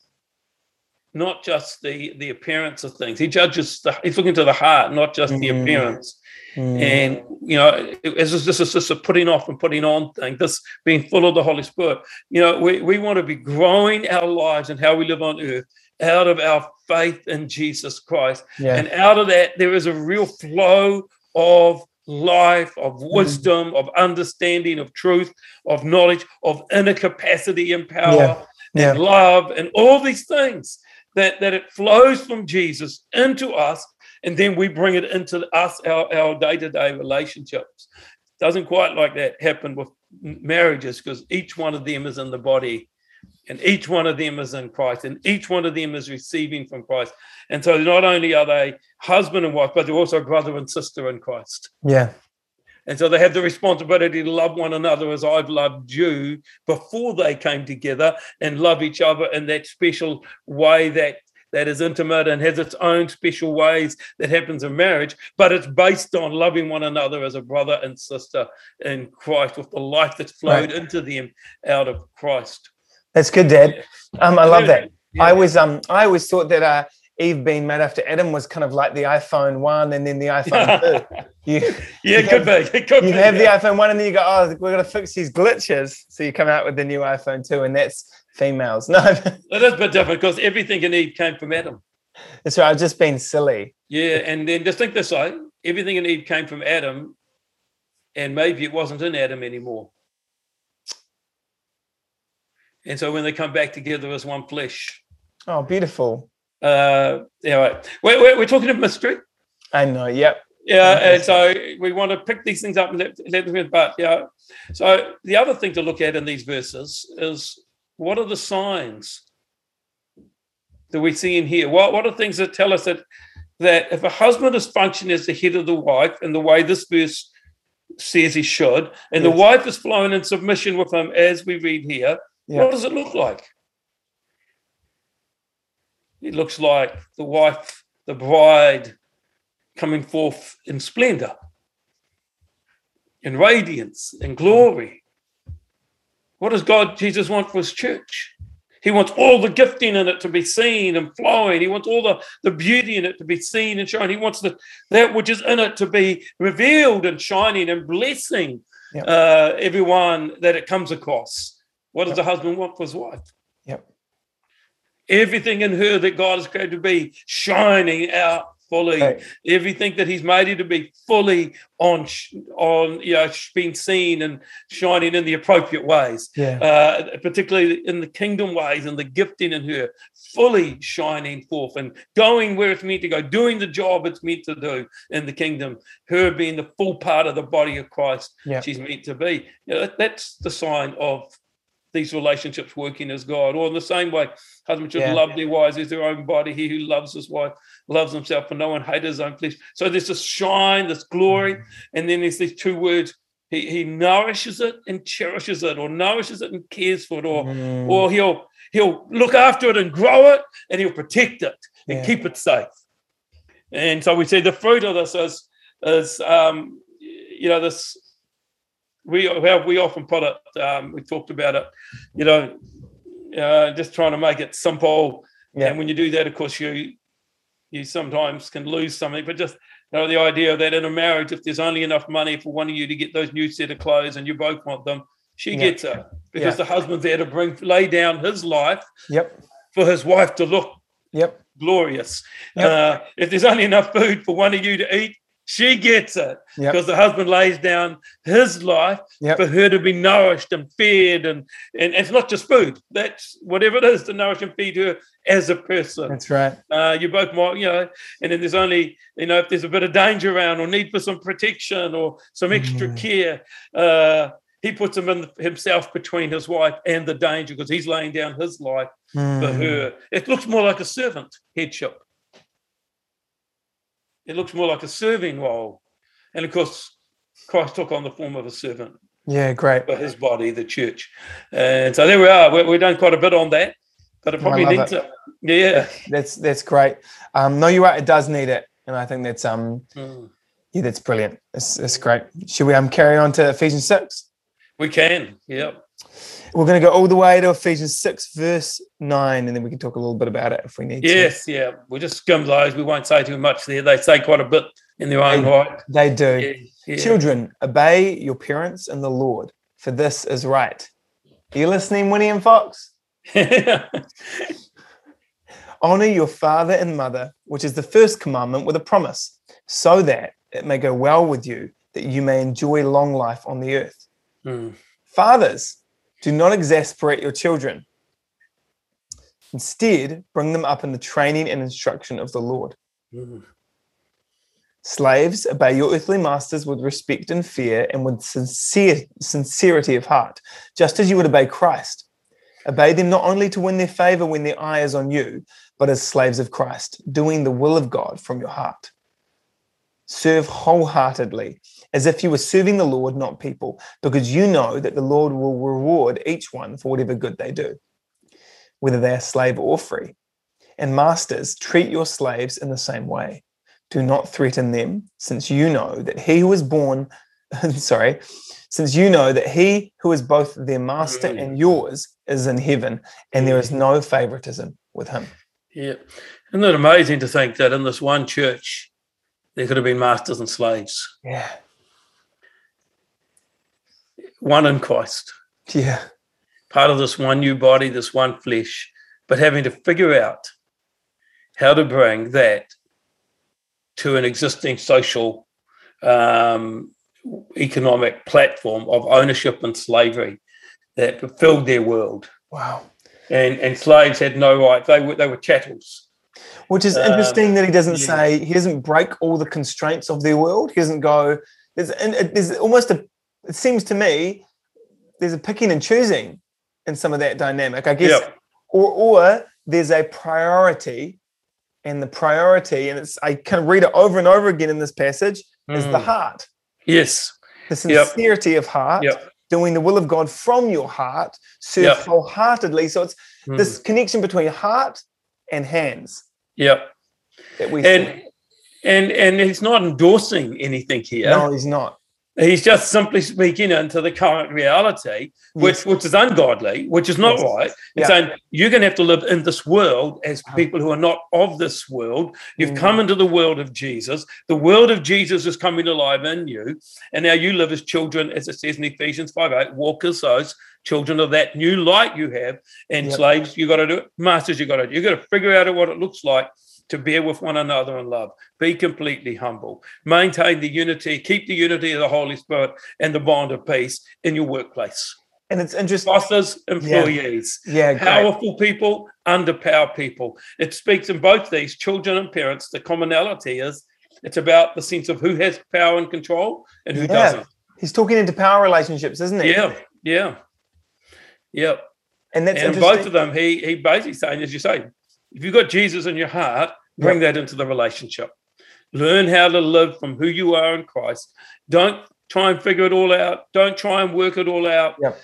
not just the the appearance of things. He judges. The, he's looking to the heart, not just mm. the hmm. appearance. Mm. And you know, this is this is just a putting off and putting on thing. This being full of the Holy Spirit. You know, we we want to be growing our lives and how we live on earth out of our faith in Jesus Christ, yeah. and out of that there is a real flow of life, of mm. wisdom, mm. of understanding, of truth, of knowledge, of inner capacity and power, yeah. Yeah. and love, and all these things that, that it flows from Jesus into us, and then we bring it into us, our, our day-to-day relationships. Doesn't quite like that happen with marriages because each one of them is in the body and each one of them is in Christ, and each one of them is receiving from Christ. And so not only are they husband and wife, but they're also brother and sister in Christ. Yeah. And so they have the responsibility to love one another as I've loved you before they came together and love each other in that special way that that is intimate and has its own special ways that happens in marriage, but it's based on loving one another as a brother and sister in Christ with the life that's flowed right. into them out of Christ. That's good, Dad. Um, I love that. Yeah. I was um I always thought that uh Eve being made after Adam was kind of like the iPhone one and then the iPhone two. You, yeah, it could be. It could you be, have yeah. the iPhone one and then you go, oh, we're going to fix these glitches. So you come out with the new iPhone two, and that's females. No, it is a bit different because everything in Eve came from Adam. That's right. I've just been silly. Yeah, and then just think this way: everything in Eve came from Adam, and maybe it wasn't in Adam anymore. And so when they come back together as one flesh. Oh, beautiful. Uh, yeah, we're, we're, we're talking of mystery. I know. Yep. Yeah, and so we want to pick these things up and let, let them. But yeah, so the other thing to look at in these verses is what are the signs that we see in here? What what are things that tell us that that if a husband is functioning as the head of the wife in the way this verse says he should, and yes. the wife is flowing in submission with him, as we read here, yeah. What does it look like? It looks like the wife, the bride, coming forth in splendor, in radiance, in glory. What does God, Jesus, want for his church? He wants all the gifting in it to be seen and flowing. He wants all the, the beauty in it to be seen and shown. He wants the, that which is in it to be revealed and shining and blessing uh, everyone that it comes across. What does yep. the husband want for his wife? Yep. Everything in her that God has created to be shining out fully. Right. Everything that He's made it to be fully on, on you know, being seen and shining in the appropriate ways. Yeah. Uh, particularly in the kingdom ways and the gifting in her, fully shining forth and going where it's meant to go, doing the job it's meant to do in the kingdom. Her being the full part of the body of Christ yeah. she's meant to be. You know, that, that's the sign of these relationships working as God. Or in the same way, husbands should yeah. love their wives as their own body. He who loves his wife loves himself, and no one hates his own flesh. So there's this shine, this glory, mm. and then there's these two words. He, he nourishes it and cherishes it, or nourishes it and cares for it, or mm. or he'll he'll look after it and grow it, and he'll protect it and yeah. keep it safe. And so we see the fruit of this is is um, you know this we how we often put it. Um, we talked about it. You know, uh, just trying to make it simple. Yeah. And when you do that, of course, you you sometimes can lose something. But just you know, the idea that in a marriage, if there's only enough money for one of you to get those new set of clothes, and you both want them, she yeah. gets it because yeah. the husband's there to bring lay down his life. Yep. For his wife to look. Yep. Glorious. Yep. Uh, if there's only enough food for one of you to eat, She gets it Yep. because the husband lays down his life Yep. for her to be nourished and fed, and, and it's not just food. That's whatever it is to nourish and feed her as a person. That's right. Uh, you both might, you know, and then there's only, you know, if there's a bit of danger around or need for some protection or some extra Mm. care, uh, he puts him in himself between his wife and the danger because he's laying down his life for Mm. her. It looks more like a servant headship. It looks more like a serving role. And of course, Christ took on the form of a servant Yeah, great. for his body, the church. And so there we are. We- We've done quite a bit on that, but it probably needs it. it. Yeah. That's that's great. Um, no, you're right. It does need it, and I think that's um, Mm. yeah, that's brilliant. It's, it's great. Should we um carry on to Ephesians six? We can. Yeah. We're going to go all the way to Ephesians six, verse nine, and then we can talk a little bit about it if we need to. Yes. Yeah. We'll just skim those. We won't say too much there. They say quite a bit in their own They- right. They do. Yeah. yeah. Children, obey your parents in the Lord, for this is right. Are you listening, Winnie and Fox? Honor your father and mother, which is the first commandment with a promise, so that it may go well with you, that you may enjoy long life on the earth. Mm. Fathers, do not exasperate your children. Instead, bring them up in the training and instruction of the Lord. Mm. Slaves, obey your earthly masters with respect and fear and with sincere, sincerity of heart, just as you would obey Christ. Obey them not only to win their favor when their eye is on you, but as slaves of Christ, doing the will of God from your heart. Serve wholeheartedly, as if you were serving the Lord, not people, because you know that the Lord will reward each one for whatever good they do, whether they are slave or free. And masters, treat your slaves in the same way. Do not threaten them, since you know that he who is born, sorry, since you know that he who is both their master Mm. and yours is in heaven, and there is no favoritism with him. Yeah. Isn't it amazing to think that in this one church, there could have been masters and slaves, Yeah. One in Christ, Yeah. part of this one new body, this one flesh, but having to figure out how to bring that to an existing social um, economic platform of ownership and slavery that filled their world. Wow. And, and slaves had no right, they were, they were chattels. Which is Um, interesting that he doesn't yeah. say he doesn't break all the constraints of their world. He doesn't go. There's and there's almost a. It seems to me there's a picking and choosing in some of that dynamic. I guess, Yeah. or or there's a priority, and the priority, and it's I can read it over and over again in this passage is the Mm. heart, Yes. the Yep. sincerity of heart. Yep. Doing the will of God from your heart, serve Yep. wholeheartedly. So it's Mm. this connection between heart and hands Yep. that we see. And and and he's not endorsing anything here. No, he's not. He's just simply speaking into the current reality, which Yes. which is ungodly, which is not Yes. right. And Yeah. saying you're going to have to live in this world as Uh-huh. people who are not of this world. You've Mm. come into the world of Jesus. The world of Jesus is coming alive in you, and now you live as children, as it says in Ephesians five eight. Walk as those children of that new light you have. And Yep. slaves, you got to do it. Masters, you got to. You got to figure out what it looks like to bear with one another in love. Be completely humble. Maintain the unity, keep the unity of the Holy Spirit and the bond of peace in your workplace. And it's interesting. Bosses, employees, Yeah, great. powerful people, underpowered people. It speaks in both these children and parents. The commonality is it's about the sense of who has power and control and who Yeah. doesn't. He's talking into power relationships, isn't he? Yeah, yeah, yeah. And that's and both of them, he he basically saying, as you say, if you've got Jesus in your heart, bring that into the relationship. Learn how to live from who you are in Christ. Don't try and figure it all out. Don't try and work it all out. Yep.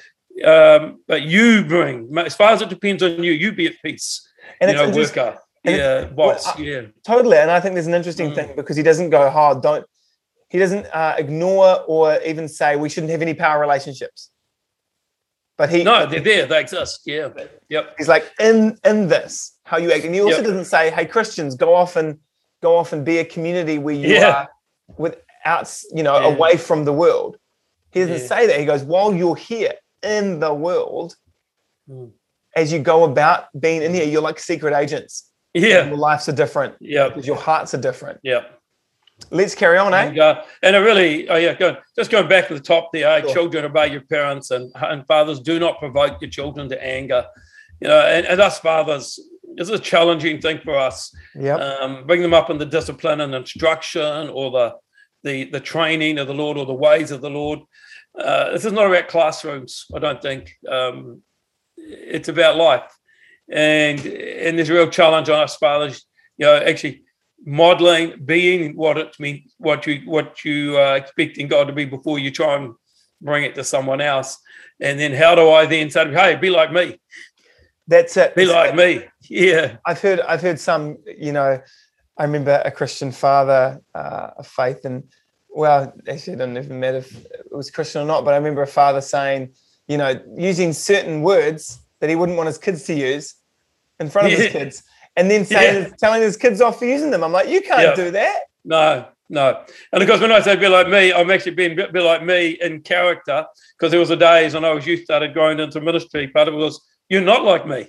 Um, but you bring, as far as it depends on you, you be at peace. and you it's know, worker, yeah, boss, well, I- yeah, Totally. And I think there's an interesting Mm. thing because he doesn't go hard. Don't he doesn't uh, ignore or even say we shouldn't have any power relationships. But he no, they're there, they exist. Yeah, yep, he's like in in this how you act. And he also Yep. doesn't say, hey Christians, go off and go off and be a community where you Yeah. are without you know Yeah. away from the world. He doesn't Yeah. say that. He goes, while you're here in the world, Mm. as you go about being in here, you're like secret agents. yeah, Your lives are different yeah, because your hearts are different. yeah, Let's carry on, And, eh? uh, and it really, oh yeah, go, just going back to the top there, eh? Sure. children obey your parents and, and fathers do not provoke your children to anger. You know, and, and us fathers, this is a challenging thing for us. Yep. Um, bring them up in the discipline and instruction or the, the, the training of the Lord or the ways of the Lord. Uh, this is not about classrooms, I don't think. Um, it's about life. And, and there's a real challenge on us fathers, you know, actually modeling being what it means what you what you uh, expecting god to be before you try and bring it to someone else and then how do i then say hey be like me That's it. be like me yeah I've heard I've heard some, you know, I remember a Christian father uh, of faith, and well, actually, I don't even matter if it was Christian or not, but I remember a father saying, you know, using certain words that he wouldn't want his kids to use in front of his kids, and then saying, telling his kids off for using them. I'm like, you can't Yeah. do that. no no and of course when i say be like me i'm actually being be, like me in character because there was a days when i was youth started going into ministry of it was you're not like me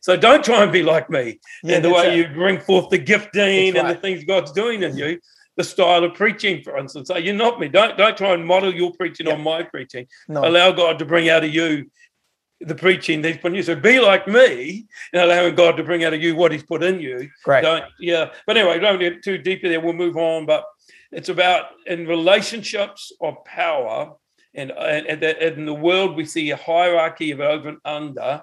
so don't try and be like me Yeah, and the way it. you bring forth the gifting and the things God's doing in you, the style of preaching, for instance. So you're not me. Don't don't try and model your preaching on my preaching. no, Allow God to bring out of you the preaching that He's put in you. So be like me and allowing God to bring out of you what He's put in you. great. Don't yeah. But anyway, don't get too deep there. We'll move on. But it's about in relationships of power. And, and, and in the world, we see a hierarchy of over and under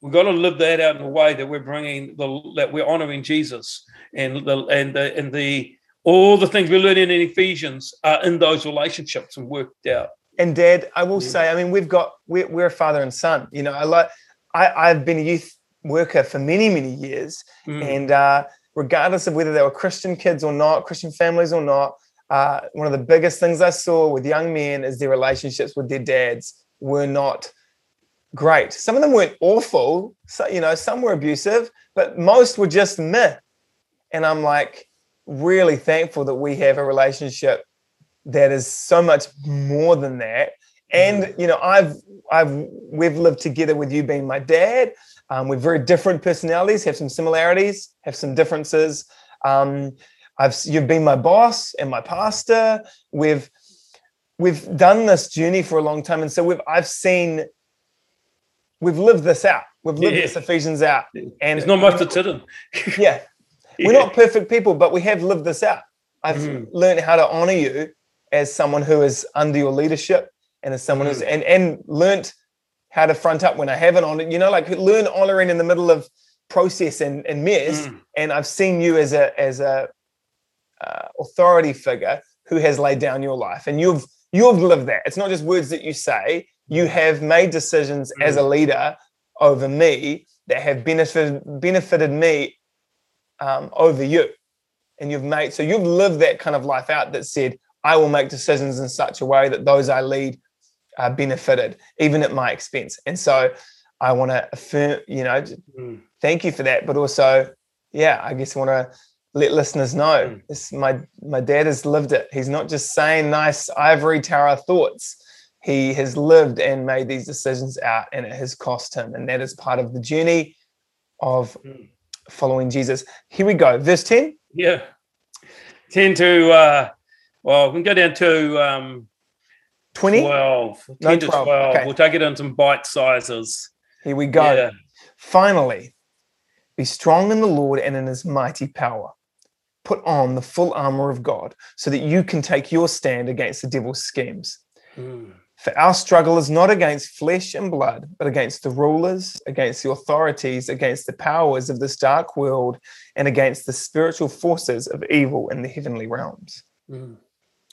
we've got to live that out in a way that we're bringing the that we're honoring Jesus and the and the and the all the things we're learning in Ephesians are in those relationships and worked out. And Dad, I will Yeah. say, I mean, we've got we're, we're a father and son. You know, I like I, I've been a youth worker for many many years, Mm. and uh, regardless of whether they were Christian kids or not, Christian families or not, uh, one of the biggest things I saw with young men is their relationships with their dads were not great. Some of them weren't awful, so you know, some were abusive, but most were just meh. And I'm like really thankful that we have a relationship that is so much more than that. And you know, I've I've we've lived together with you being my dad. Um, we're very different personalities, have some similarities, have some differences. Um, I've you've been my boss and my pastor. We've we've done this journey for a long time, and so we've I've seen we've lived this out. We've lived Yeah. this Ephesians out, and There's not much to in. yeah, we're not perfect people, but we have lived this out. I've Mhm. learned how to honor you as someone who is under your leadership and as someone who's and and learnt how to front up when I haven't honored. You know, like learn honoring in the middle of process and, and mess. Mm. And I've seen you as a as a uh, authority figure who has laid down your life, and you've you've lived that. It's not just words that you say. You have made decisions as a leader over me that have benefited benefited me um, over you, and you've made so you've lived that kind of life out. That said, I will make decisions in such a way that those I lead are benefited, even at my expense. And so, I want to affirm, you know, Mm. thank you for that. But also, yeah, I guess I want to let listeners know Mm. this my my dad has lived it. He's not just saying nice ivory tower thoughts. He has lived and made these decisions out, and it has cost him. And that is part of the journey of Mm. following Jesus. Here we go, verse ten. Yeah. Ten to uh well, we can go down to um 20 12. 10 No, to 12, 12. okay. We'll take it in some bite sizes. Here we go. Yeah. Finally, be strong in the Lord and in his mighty power. Put on the full armor of God so that you can take your stand against the devil's schemes. Mm. For our struggle is not against flesh and blood, but against the rulers, against the authorities, against the powers of this dark world, and against the spiritual forces of evil in the heavenly realms. Mm.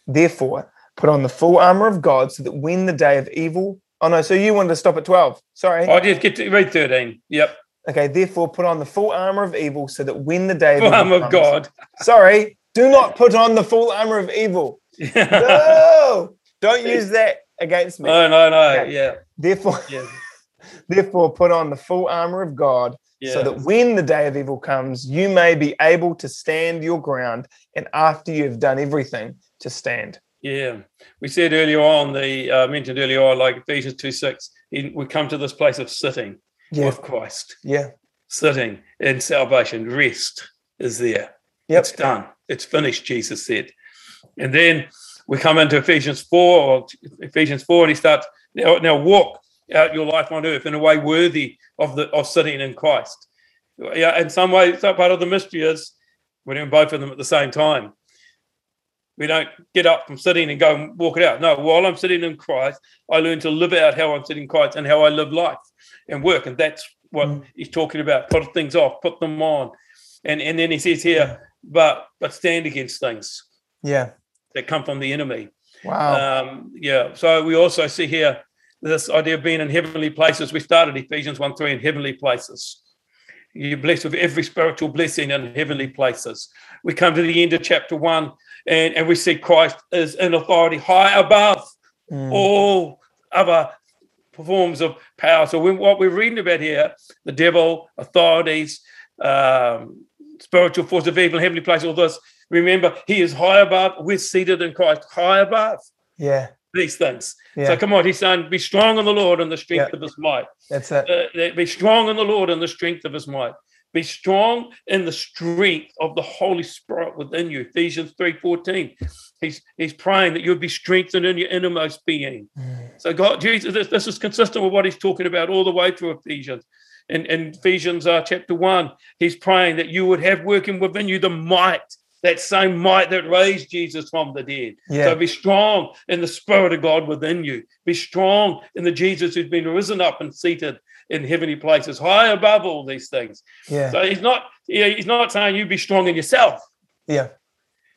Therefore, put on the full armor of God so that when the day of evil. Oh, no, so you wanted to stop at 12. Sorry. I just get to read 13. Yep. Okay, therefore put on the full armor of evil so that when the day of Full evil armor of God. Sorry, do not put on the full armor of evil. No, don't use that against me. no, no, no. Okay. Yeah. Therefore, Yeah. therefore put on the full armor of God Yeah. so that when the day of evil comes, you may be able to stand your ground and after you have done everything to stand. Yeah, we said earlier on, the uh, mentioned earlier on, like Ephesians 2 6, he- we come to this place of sitting Yeah. with Christ, Yeah. sitting in salvation, rest is there. Yep. It's done. It's finished, Jesus said. And then we come into Ephesians 4 or Ephesians 4, and he starts now, now walk out your life on earth in a way worthy of the of sitting in Christ. Yeah, in some way, so part of the mystery is we're doing both of them at the same time. We don't get up from sitting and go and walk it out. No, while I'm sitting in Christ, I learn to live out how I'm sitting in Christ and how I live life and work. And that's what Mm. he's talking about. Put things off, put them on. And and then he says here, but but stand against things Yeah. That come from the enemy. Wow. Um, yeah. So we also see here this idea of being in heavenly places. We started Ephesians 1 3 in heavenly places. You're blessed with every spiritual blessing in heavenly places. We come to the end of chapter one and, and we see Christ is in authority high above Mm. all other forms of power. So when, what we're reading about here, the devil, authorities, um, spiritual force of evil, heavenly places, all this. Remember, he is high above. We're seated in Christ, high above yeah. these things. Yeah. So come on, he's saying, be strong in the Lord and the strength of his might. That's it. Uh, be strong in the Lord and the strength of his might. Be strong in the strength of the Holy Spirit within you. Ephesians 3:14. He's he's praying that you'd be strengthened in your innermost being. Mm. So God, Jesus, this, this is consistent with what he's talking about all the way through Ephesians. In, in Ephesians uh, chapter one, he's praying that you would have working within you the might, that same might that raised Jesus from the dead. Yeah. So be strong in the Spirit of God within you. Be strong in the Jesus who's been risen up and seated in heavenly places, high above all these things. Yeah. So he's not, yeah, he's not saying you be strong in yourself, Yeah.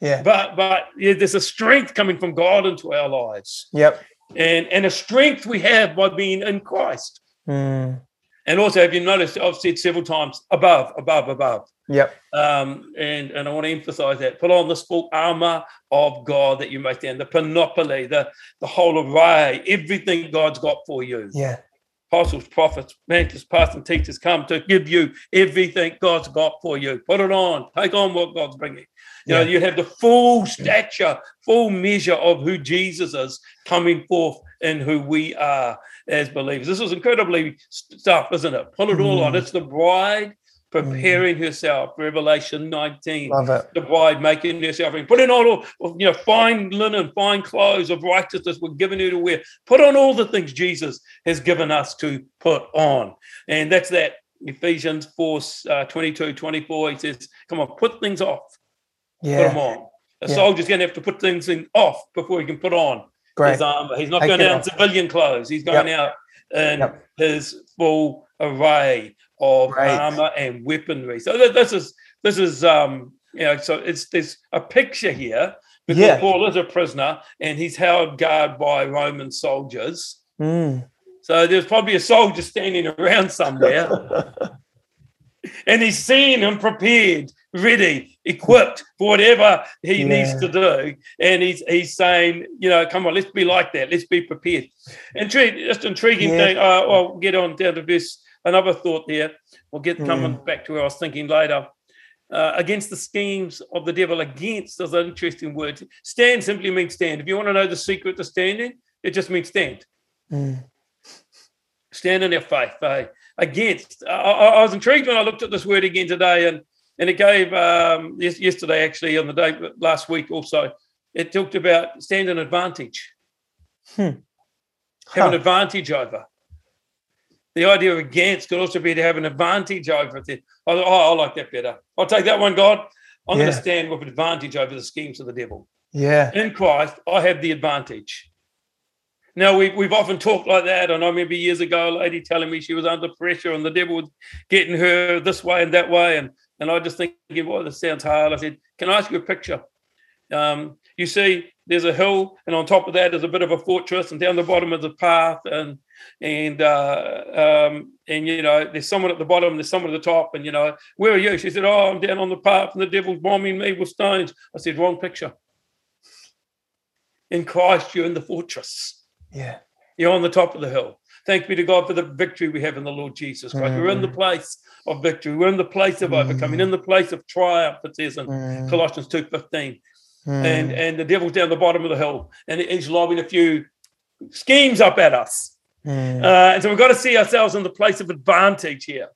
Yeah. but but yeah, there's a strength coming from God into our lives, Yep. and and a strength we have by being in Christ. Mm. And also, have you noticed? I've said several times, above, above, above. Yep. Um, and and I want to emphasize that. Put on the full armor of God that you may stand, the panoply, the the whole array, everything God's got for you. Yeah. Apostles, prophets, mentors, pastors, teachers come to give you everything God's got for you. Put it on. Take on what God's bringing. You know, you have the full stature, full measure of who Jesus is coming forth and who we are as believers. This is incredibly stuff, isn't it? Put it all on. Mm. It's the bride preparing herself. Revelation 19 Love it. the bride making herself ready. Put in all, you know, fine linen, fine clothes of righteousness were given her to wear. Put on all the things Jesus has given us to put on. And that's that Ephesians 4 uh, 22, 24. He says, come on, put things off, put them on. A Yeah. soldier's going to have to put things in off before he can put on Great. his armor. He's not Take going out in civilian clothes. He's going out in Yep. his full array of Great. armor and weaponry. So th- this is this is um you know so it's there's a picture here because Yeah. Paul is a prisoner and he's held guard by Roman soldiers. Mm. So there's probably a soldier standing around somewhere and he's seen him prepared, ready, equipped for whatever he needs to do. And he's he's saying, you know, come on, let's be like that. Let's be prepared. Intrig- just intriguing Yeah. thing. Uh, I'll get on down to this. Another thought there. We'll get coming Mm. back to where I was thinking later. Uh, against the schemes of the devil, against is an interesting word. Stand simply means stand. If you want to know the secret to standing, it just means stand Mm. stand in their faith. eh? against, I, I I was intrigued when I looked at this word again today, and and it gave um, yesterday actually on the day last week also. It talked about stand an advantage, have an advantage over. The idea of against could also be to have an advantage over it. I oh, I like that better. I'll take that one, God. I'm going to stand with advantage over the schemes of the devil Yeah. in Christ, I have the advantage. Now we've, we've often talked like that, and I remember years ago a lady telling me she was under pressure and the devil was getting her this way and that way, and and I just thinking, well, this sounds hard. I said, can I ask you a picture? Um, you see, there's a hill, and on top of that is a bit of a fortress, and down the bottom is a path, and and uh, um, and you know, there's someone at the bottom, there's someone at the top, and you know, where are you? She said, oh, I'm down on the path, and the devil's bombing me with stones. I said, wrong picture. In Christ, you're in the fortress. Yeah. You're on the top of the hill. Thanks be to God for the victory we have in the Lord Jesus Christ. We're in the Mm. place of victory. We're in the place of overcoming, Mm. in the place of triumph, it says in Mm. Colossians 2.15. Mm. And, and the devil's down the bottom of the hill and he's lobbing a few schemes up at us. Mm. Uh, and so we've got to see ourselves in the place of advantage here.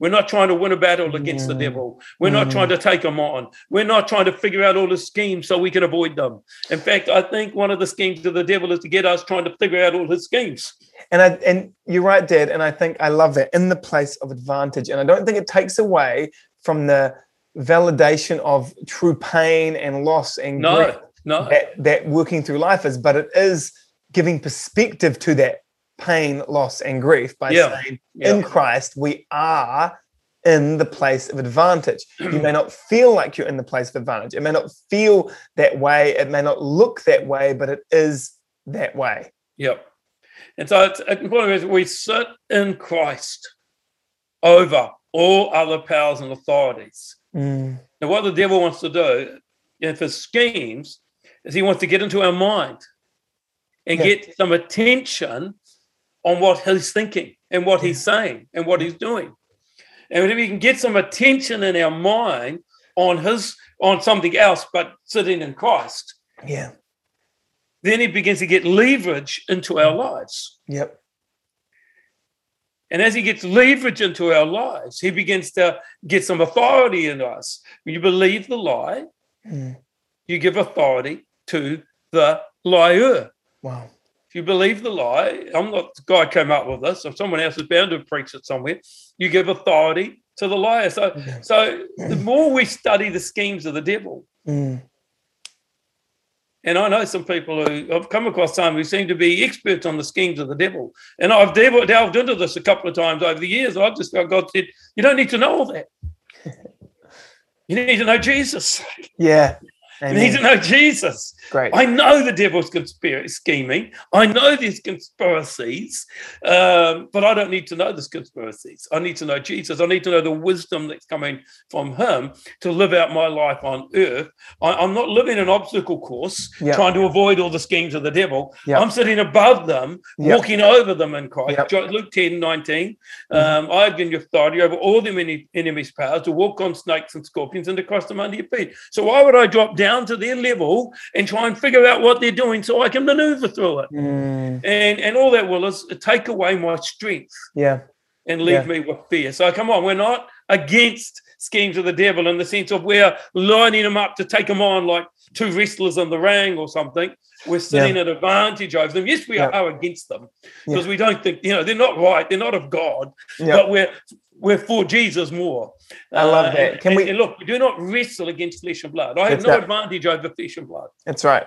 We're not trying to win a battle against the Mm. devil. We're not Mm. trying to take him on. We're not trying to figure out all the schemes so we can avoid them. In fact, I think one of the schemes of the devil is to get us trying to figure out all his schemes. And I and you're right, Dad. And I think I love that in the place of advantage. And I don't think it takes away from the validation of true pain and loss and No, grief no. that, that working through life is, but it is giving perspective to that pain, loss, and grief by Yeah. saying Yeah. in Christ we are in the place of advantage. You may not feel like you're in the place of advantage. It may not feel that way. It may not look that way, but it is that way. Yep. And so it's important we sit in Christ over all other powers and authorities. Mm, Now, what the devil wants to do, if his schemes, is he wants to get into our mind and Yeah. get some attention on what he's thinking and what he's saying and what he's doing. And if we can get some attention in our mind on his on something else but sitting in Christ, yeah. Then he begins to get leverage into our lives. Yep. And as he gets leverage into our lives, he begins to get some authority in us. When you believe the lie, Mm, you give authority to the liar. wow. If you believe the lie, I'm not the guy who came up with this. If someone else is bound to preach it somewhere, you give authority to the liar. So, so the more we study the schemes of the devil, Mm, and I know some people who I've come across some who seem to be experts on the schemes of the devil. And I've delved, into this a couple of times over the years. I've just felt God said, You don't need to know all that. You need to know Jesus. yeah. You need to know Jesus. Great. I know the devil's conspiracy scheming. I know these conspiracies, um, but I don't need to know these conspiracies. I need to know Jesus. I need to know the wisdom that's coming from Him to live out my life on earth. I, am not living an obstacle course, Yeah. trying to avoid all the schemes of the devil. Yeah. I'm sitting above them, Yeah. walking over them in Christ. Luke 10, 19. Mm-hmm. Um, I have given you authority over all the many enemies' powers to walk on snakes and scorpions and to crush them under your feet. So why would I drop down to their level and try and figure out what they're doing so I can maneuver through it? Mm, And and all that will is take away my strength yeah. and leave Yeah. me with fear. So come on, we're not against schemes of the devil in the sense of we're lining them up to take them on like two wrestlers in the ring or something. We're sitting at advantage over them. Yes, we Yeah. are against them Yeah. because we don't think you know they're not right. They're not of God, Yeah. but we're we're for Jesus more. I love Uh, that. Can and- we- and look? We do not wrestle against flesh and blood. I have no that. advantage over flesh and blood. That's right.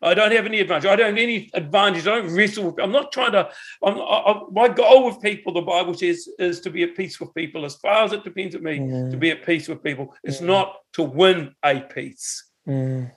I don't have any advantage. I don't have any advantage. I don't wrestle with. I'm not trying to. I'm, I, I, my goal with people, the Bible says, is to be at peace with people. As far as it depends on me, to Mm, be at peace with people. It's Mm. not to win a peace. mm,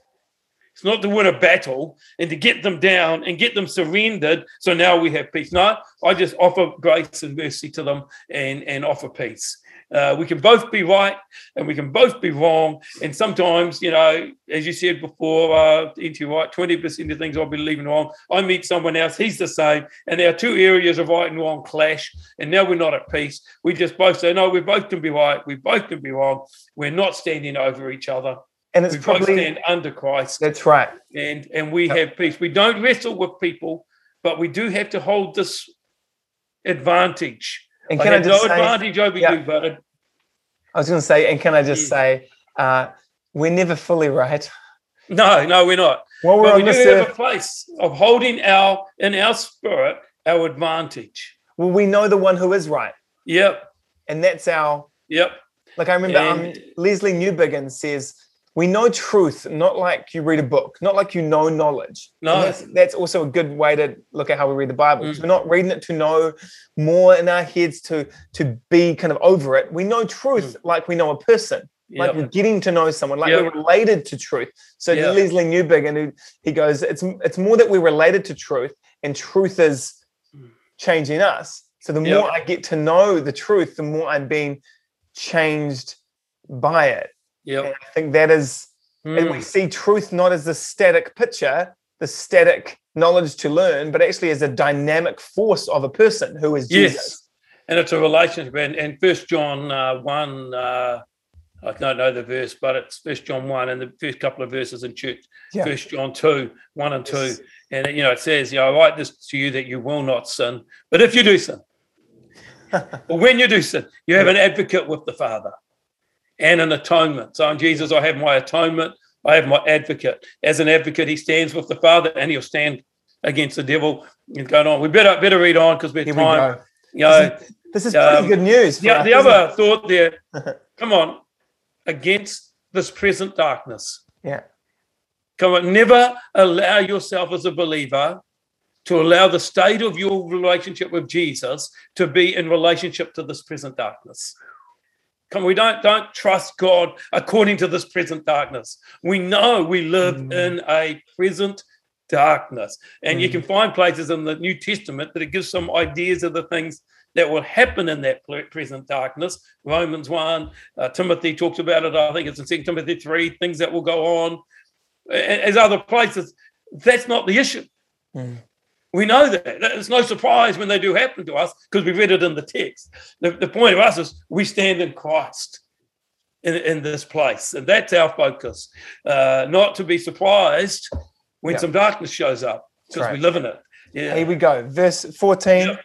It's not to win a battle and to get them down and get them surrendered. So now we have peace. No, I just offer grace and mercy to them and, and offer peace. Uh, we can both be right and we can both be wrong. And sometimes, you know, as you said before, uh, into right, 20% of things I believe in wrong. I meet someone else, he's the same. And our two areas of right and wrong clash. And now we're not at peace. We just both say, no, we both can be right. We both can be wrong. We're not standing over each other. And it's we both stand under Christ that's right. and and we Yeah. have peace. We don't wrestle with people, but we do have to hold this advantage. And I can I, just no say, advantage over Yeah. you, I was going to say, and can I just Yeah. say, uh, we're never fully right. no, no, we're not. While we're But we do have a place of holding our in our spirit our advantage. well, we know the one who is right, Yep, and that's our. yep, Like I remember, um, Leslie Newbigin says, "We know truth, not like you read a book, not like you know knowledge." No. that's, that's also a good way to look at how we read the Bible. Mm. We're not reading it to know more in our heads to to be kind of over it. We know truth like we know a person. like we're getting to know someone, like Yep. we're related to truth. So Yeah. Leslie Newbigin, who he goes, it's it's more that we're related to truth, and truth is changing us. So the Yep. more I get to know the truth, the more I'm being changed by it. Yep. I think that is, and we Mm. see truth not as the static picture, the static knowledge to learn, but actually as a dynamic force of a person who is Yes. Jesus. And it's a relationship. And, and First John uh, one, uh, I don't know the verse, but it's First John one, and the first couple of verses in church. Yeah. First John two, one and two, Yes. and you know it says, "You know, I write this to you that you will not sin, but if you do sin, but when you do sin, you have an advocate with the Father and an atonement. So in Jesus, I have my atonement, I have my advocate. As an advocate, he stands with the Father and he'll stand against the devil. And going on. We better better read on because we're Here time. we You know, This is, this is pretty um, good news. the, us, the other thought there, come on, against this present darkness. Yeah. Come on, never allow yourself as a believer to allow the state of your relationship with Jesus to be in relationship to this present darkness. Come, we don't don't trust God according to this present darkness. We know we live Mm. in a present darkness, and you Mm. can find places in the New Testament that it gives some ideas of the things that will happen in that present darkness. Romans one, uh, Timothy talks about it. I think it's in Second Timothy three. Things that will go on, as other places. That's not the issue. Mm. We know that. It's no surprise when they do happen to us because we read it in the text. The, the point of us is we stand in Christ in, in this place. And that's our focus. Uh, not to be surprised when Yeah. some darkness shows up because right. we live in it. Yeah. Here we go. Verse 14. Yeah.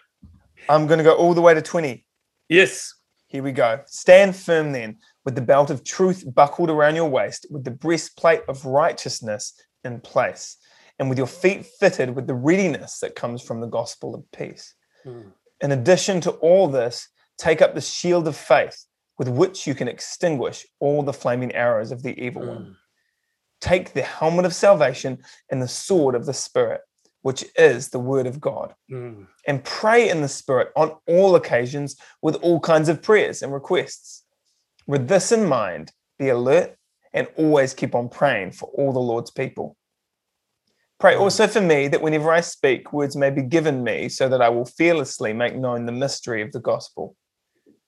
I'm going to go all the way to 20. yes. Here we go. Stand firm then, with the belt of truth buckled around your waist, with the breastplate of righteousness in place, and with your feet fitted with the readiness that comes from the gospel of peace. Mm. In addition to all this, take up the shield of faith, with which you can extinguish all the flaming arrows of the evil one. Mm. Take the helmet of salvation and the sword of the Spirit, which is the word of God Mm. and pray in the Spirit on all occasions with all kinds of prayers and requests. With this in mind, be alert and always keep on praying for all the Lord's people. Pray Mm. also for me that whenever I speak, words may be given me so that I will fearlessly make known the mystery of the gospel,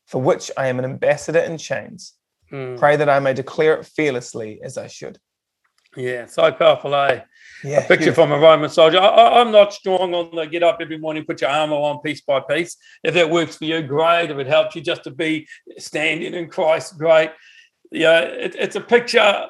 for which I am an ambassador in chains. Mm. Pray that I may declare it fearlessly as I should. Yeah, so powerful, eh? Yeah, a picture from a Roman soldier. I, I'm not strong on the get up every morning, put your armor on piece by piece. If that works for you, great. If it helps you just to be standing in Christ, great. Yeah, it, it's a picture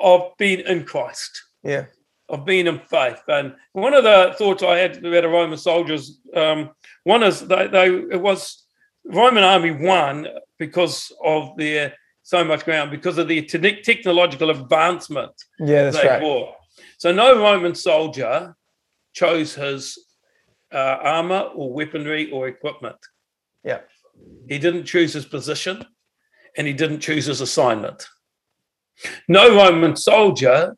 of being in Christ, yeah, of being in faith. And one of the thoughts I had about the Roman soldiers, um, one is they, they it was Roman army won because of their so much ground because of the te- technological advancement yeah, that's they right. So no Roman soldier chose his uh, armor or weaponry or equipment. Yeah. He didn't choose his position and he didn't choose his assignment. No Roman soldier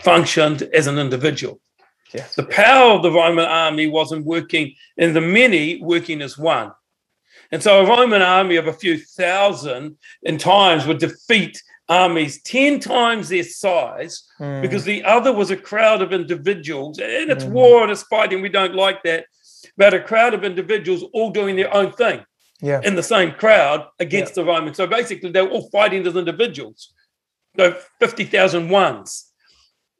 functioned as an individual. Yes. The power of the Roman army wasn't working in the many working as one. And so a Roman army of a few thousand in times would defeat armies 10 times their size Mm, because the other was a crowd of individuals. And it's Mhm. war and it's fighting. We don't like that. But a crowd of individuals all doing their own thing yeah, in the same crowd against the Romans. So basically, they were all fighting as individuals. So 50,000 ones.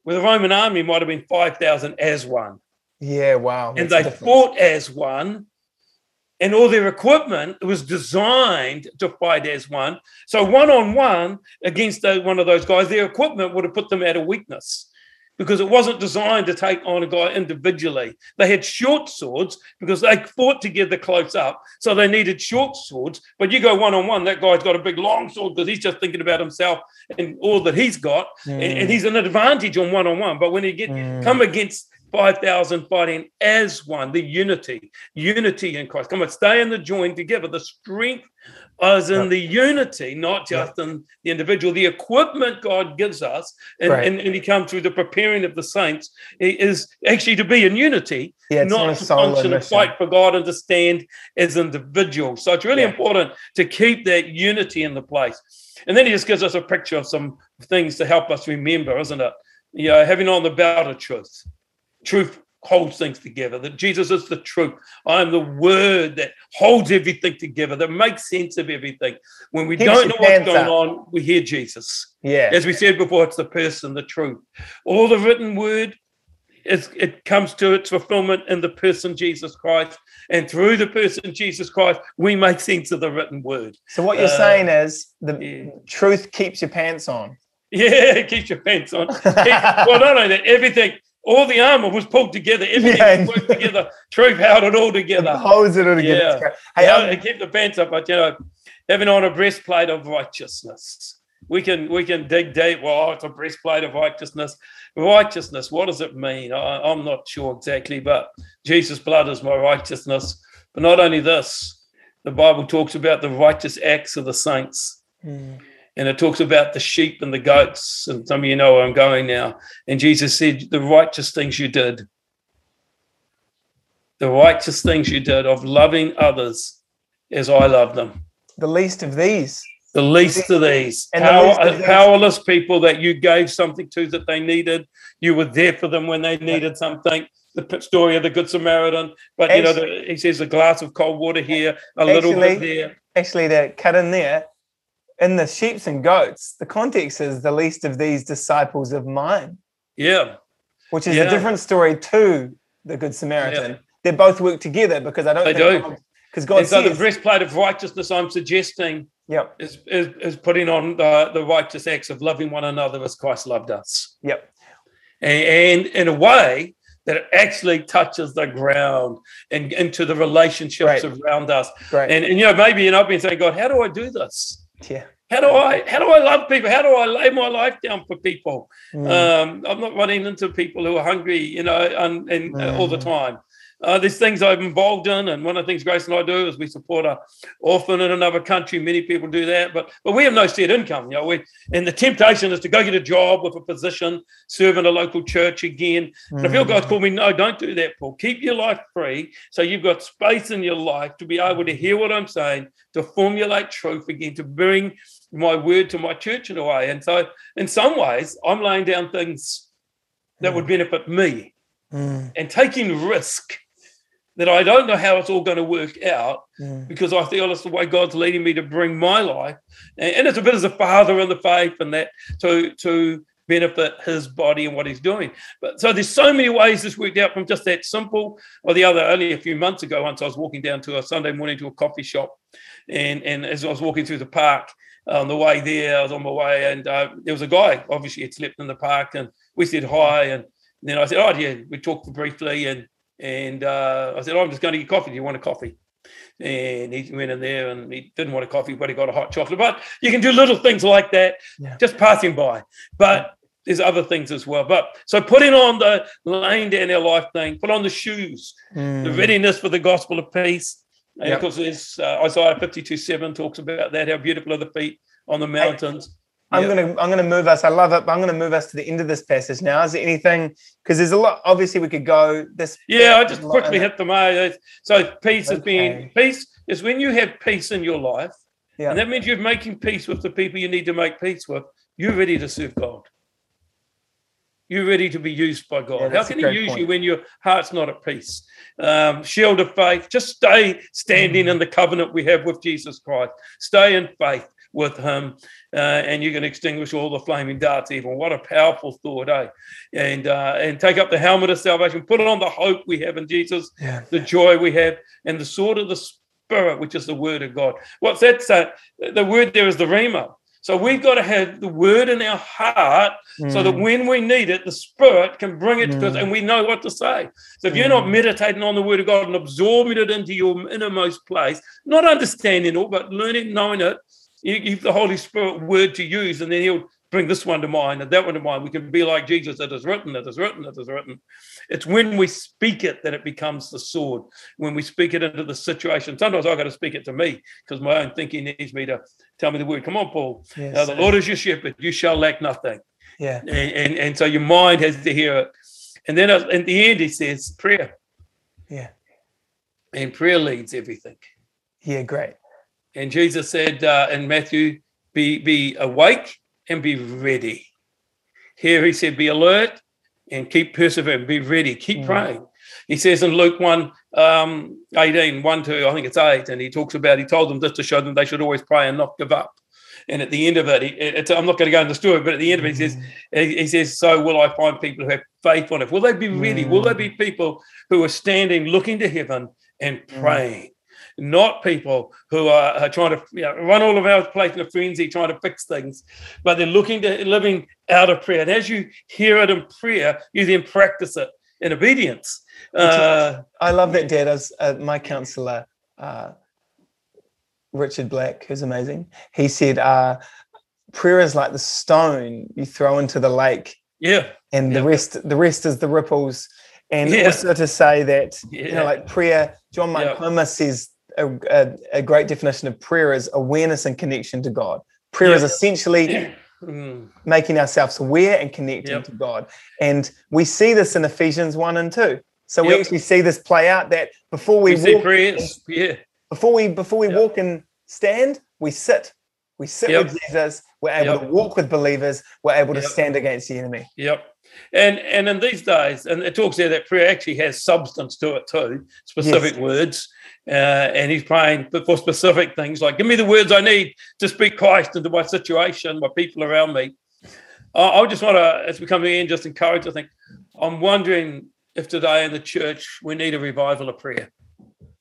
Where the Roman army might have been 5,000 as one yeah, wow. and they fought as one and all their equipment was designed to fight as one so one on one against one of those guys their equipment would have put them at a weakness because it wasn't designed to take on a guy individually they had short swords because they fought together close up so they needed short swords but you go one on one that guy's got a big long sword because he's just thinking about himself and all that he's got and, and Mm, he's an advantage on one on one but when you get mm. come against 5,000 fighting as one, the unity, unity in Christ. Come on, stay in the join together. The strength is in Yeah. the unity, not just in the individual. The equipment God gives us, and, Right. and, and He comes through the preparing of the saints, is actually to be in unity, Yeah, not, not a to function and fight for God and to stand as individuals. So it's really Yeah. important to keep that unity in the place. And then he just gives us a picture of some things to help us remember, isn't it? You know, having on the belt of truth. Truth holds things together. That Jesus is the truth. I am the word that holds everything together, that makes sense of everything. When we Keeps don't know what's going up. on, we hear Jesus. Yeah, As we said before, it's the person, the truth. All the written word is it comes to its fulfillment in the person Jesus Christ. And through the person Jesus Christ, we make sense of the written word. So what you're Uh, saying is the yeah. truth keeps your pants on. Yeah, keeps your pants on. Well, not only that, everything, all the armor was pulled together. Everything Yeah. worked together. Truth held it all together. Holds it all together. Yeah. Hey, yeah, um, it kept the pants up, but you know, having on a breastplate of righteousness. We can we can dig deep. Well, it's a breastplate of righteousness. Righteousness. What does it mean? I, I'm not sure exactly, but Jesus' blood is my righteousness. But not only this, the Bible talks about the righteous acts of the saints, mm, and it talks about the sheep and the goats. And some of you know where I'm going now. And Jesus said, "The righteous things you did." The righteous things you did of loving others as I love them the least of these. the least of these And the power- least of powerless people that you gave something to that they needed you were there for them when they needed something the story of the good samaritan but you know the, he says a glass of cold water here a little bit there Actually, to cut in there, in the sheep and goats, the context is the least of these disciples of mine, yeah which is Yeah. a different story to the Good Samaritan. They both work together because I don't They think do. because God and so the breastplate of righteousness i'm suggesting yep, is, is, is putting on the, the righteous acts of loving one another as christ loved us yep, and, and in a way that actually touches the ground and into the relationships Right. around us great, And, and you know, maybe you know, I've been saying, God, how do I do this? Yeah, How do I how do I love people? How do I lay my life down for people? Mm, Um, I'm not running into people who are hungry, you know, and, and uh, all the Mm. time. Uh, there's things I'm involved in, and one of the things Grace and I do is we support a orphan in another country. Many people do that, but but we have no steady income. You know, we and the temptation is to go get a job with a position, serve in a local church again. And I feel mm, God's called me, no, don't do that, Paul. Keep your life free so you've got space in your life to be able to hear what I'm saying, to formulate truth again, to bring my word to my church in a way. And so, in some ways, I'm laying down things that would benefit me mm, and taking risk that I don't know how it's all going to work out mm, because I feel it's the way God's leading me to bring my life. And, and it's a bit as a father in the faith and that to to benefit his body and what he's doing. But so there's so many ways this worked out from just that simple or the other only a few months ago, once I was walking down to a Sunday morning to a coffee shop and and as I was walking through the park on the way there, I was on my way and uh, there was a guy obviously had slept in the park and we said hi and then I said, Oh yeah, we talked briefly and and uh, I said, oh, I'm just going to get coffee. Do you want a coffee? And he went in there and he didn't want a coffee, but he got a hot chocolate. But you can do little things like that, Yeah. just passing by. But there's other things as well. But so putting on the laying down our life thing, put on the shoes, the mm, readiness for the gospel of peace. And Yep. of course, there's uh, Isaiah 52 7 talks about that, how beautiful are the feet on the mountains. I'm Yeah. gonna I'm gonna move us. I love it, but I'm gonna move us to the end of this passage now. Is there anything? Because there's a lot. Obviously, we could go this. Yeah, I just quickly hit the eh? So peace is Okay. being peace is when you have peace in your life, Yeah. and that means you're making peace with the people you need to make peace with. You're ready to serve God. You're ready to be used by God. Yeah, How can He use point. you when your heart's not at peace? Um, shield of faith. Just stay standing Mm. in the covenant we have with Jesus Christ. Stay in faith with Him, uh, and you can extinguish all the flaming darts. Even what a powerful thought, eh? And uh, and take up the helmet of salvation. Put on the hope we have in Jesus Yeah. the joy we have, and the sword of the Spirit, which is the word of God. What's that say? The word there is the Rhema. So we've got to have the word in our heart so that Mm, when we need it, the Spirit can bring it to us Mm. and we know what to say. So if you're not Mm. meditating on the word of God and absorbing it into your innermost place, not understanding it, but learning, knowing it, you give the Holy Spirit word to use, and then He'll bring this one to mind and that one to mind. We can be like Jesus, it is written, it is written, it is written. It's when we speak it that it becomes the sword. When we speak it into the situation. Sometimes I've got to speak it to me because my own thinking needs me to tell me the word. Come on, Paul. yes. Uh, the Lord is your shepherd. You shall lack nothing. yeah. And, and, and so your mind has to hear it. And then at at the end, he says prayer. Yeah. And prayer leads everything. Yeah. Great. And Jesus said uh, in Matthew, be, be awake and be ready. Here he said, be alert and keep persevering, be ready, keep Mm. praying. He says in Luke 1, um, 18, 1 to, I think it's 8, and he talks about, he told them just to show them they should always pray and not give up. And at the end of it, he, it's, I'm not going to go into the story, but at the end of it, he says, he he says, So will I find people who have faith on it? Will they be ready? Will there be people who are standing looking to heaven and Mm. Not people who are, are trying to you know, run all of our place in a frenzy, trying to fix things, but they're looking to living out of prayer. And as you hear it in prayer, you then practice it in obedience. Uh, I love that, Dad. As uh, my counselor, uh, Richard Black, who's amazing, he said, uh, prayer is like the stone you throw into the lake. Yeah. And Yeah. the rest, the rest is the ripples. And Yeah. also to say that, you know, like prayer, John Mark Yeah. Says a, a, a great definition of prayer is awareness and connection to God. Prayer is essentially Mm, making ourselves aware and connecting Yep. to God. And we see this in Ephesians 1 and 2. So we actually see this play out that before we, we walk prayers. Yeah. before we before we Yep. walk and stand, we sit. We sit Yep. with Jesus. We're able Yep. to walk with believers. We're able to stand against the enemy. Yep. And and in these days, and it talks there that prayer actually has substance to it too, specific words. Uh, and he's praying for, specific things like, give me the words I need to speak Christ into my situation, my people around me. I, I just want to, as we come in, just encourage. I think I'm wondering if today in the church we need a revival of prayer.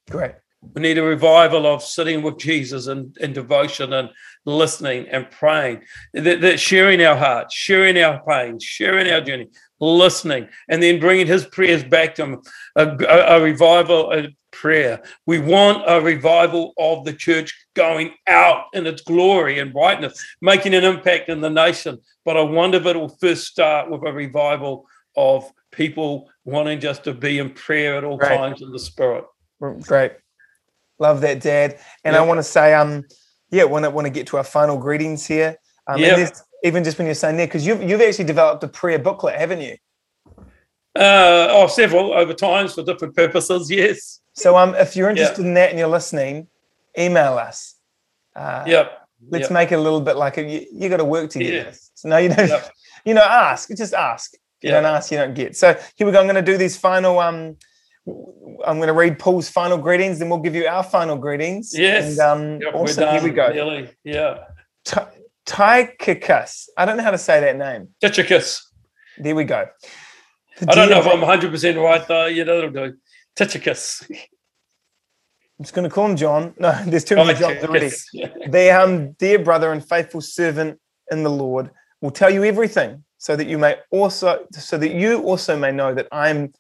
Great. We need a revival of sitting with Jesus and, and devotion and listening and praying, that, that sharing our hearts, sharing our pain, sharing our journey, listening, and then bringing his prayers back to him. A, a, a revival of prayer. We want a revival of the church going out in its glory and brightness, making an impact in the nation. But I wonder if it will first start with a revival of people wanting just to be in prayer at all times in the spirit. Mm, great. Love that, Dad. And I want to say, um, yeah, want to want to get to our final greetings here. Um, Yep. and this, even just when you're saying there, because you've you've actually developed a prayer booklet, haven't you? Uh, oh, several over times for different purposes. Yes. So um, if you're Yeah. interested in that and you're listening, email us. Uh, Yep. Let's Yep. make it a little bit like a, you, you got to work to get Yeah. this. So no, you don't. Yep. You know, ask. Just ask. If you Yeah. don't ask, you don't get. So here we go. I'm going to do these final. Um, I'm going to read Paul's final greetings, then we'll give you our final greetings. Yes. And um, Yep, we're awesome. done. Here we go. Nearly. Yeah. Ty- Tychicus. I don't know how to say that name. Tychicus. There we go. I don't know if I'm 100% right though. You know, that'll do. Tychicus. I'm just going to call him John. No, there's too many Johns already. The um, dear brother and faithful servant in the Lord will tell you everything, so that you may also, so that you also may know that I'm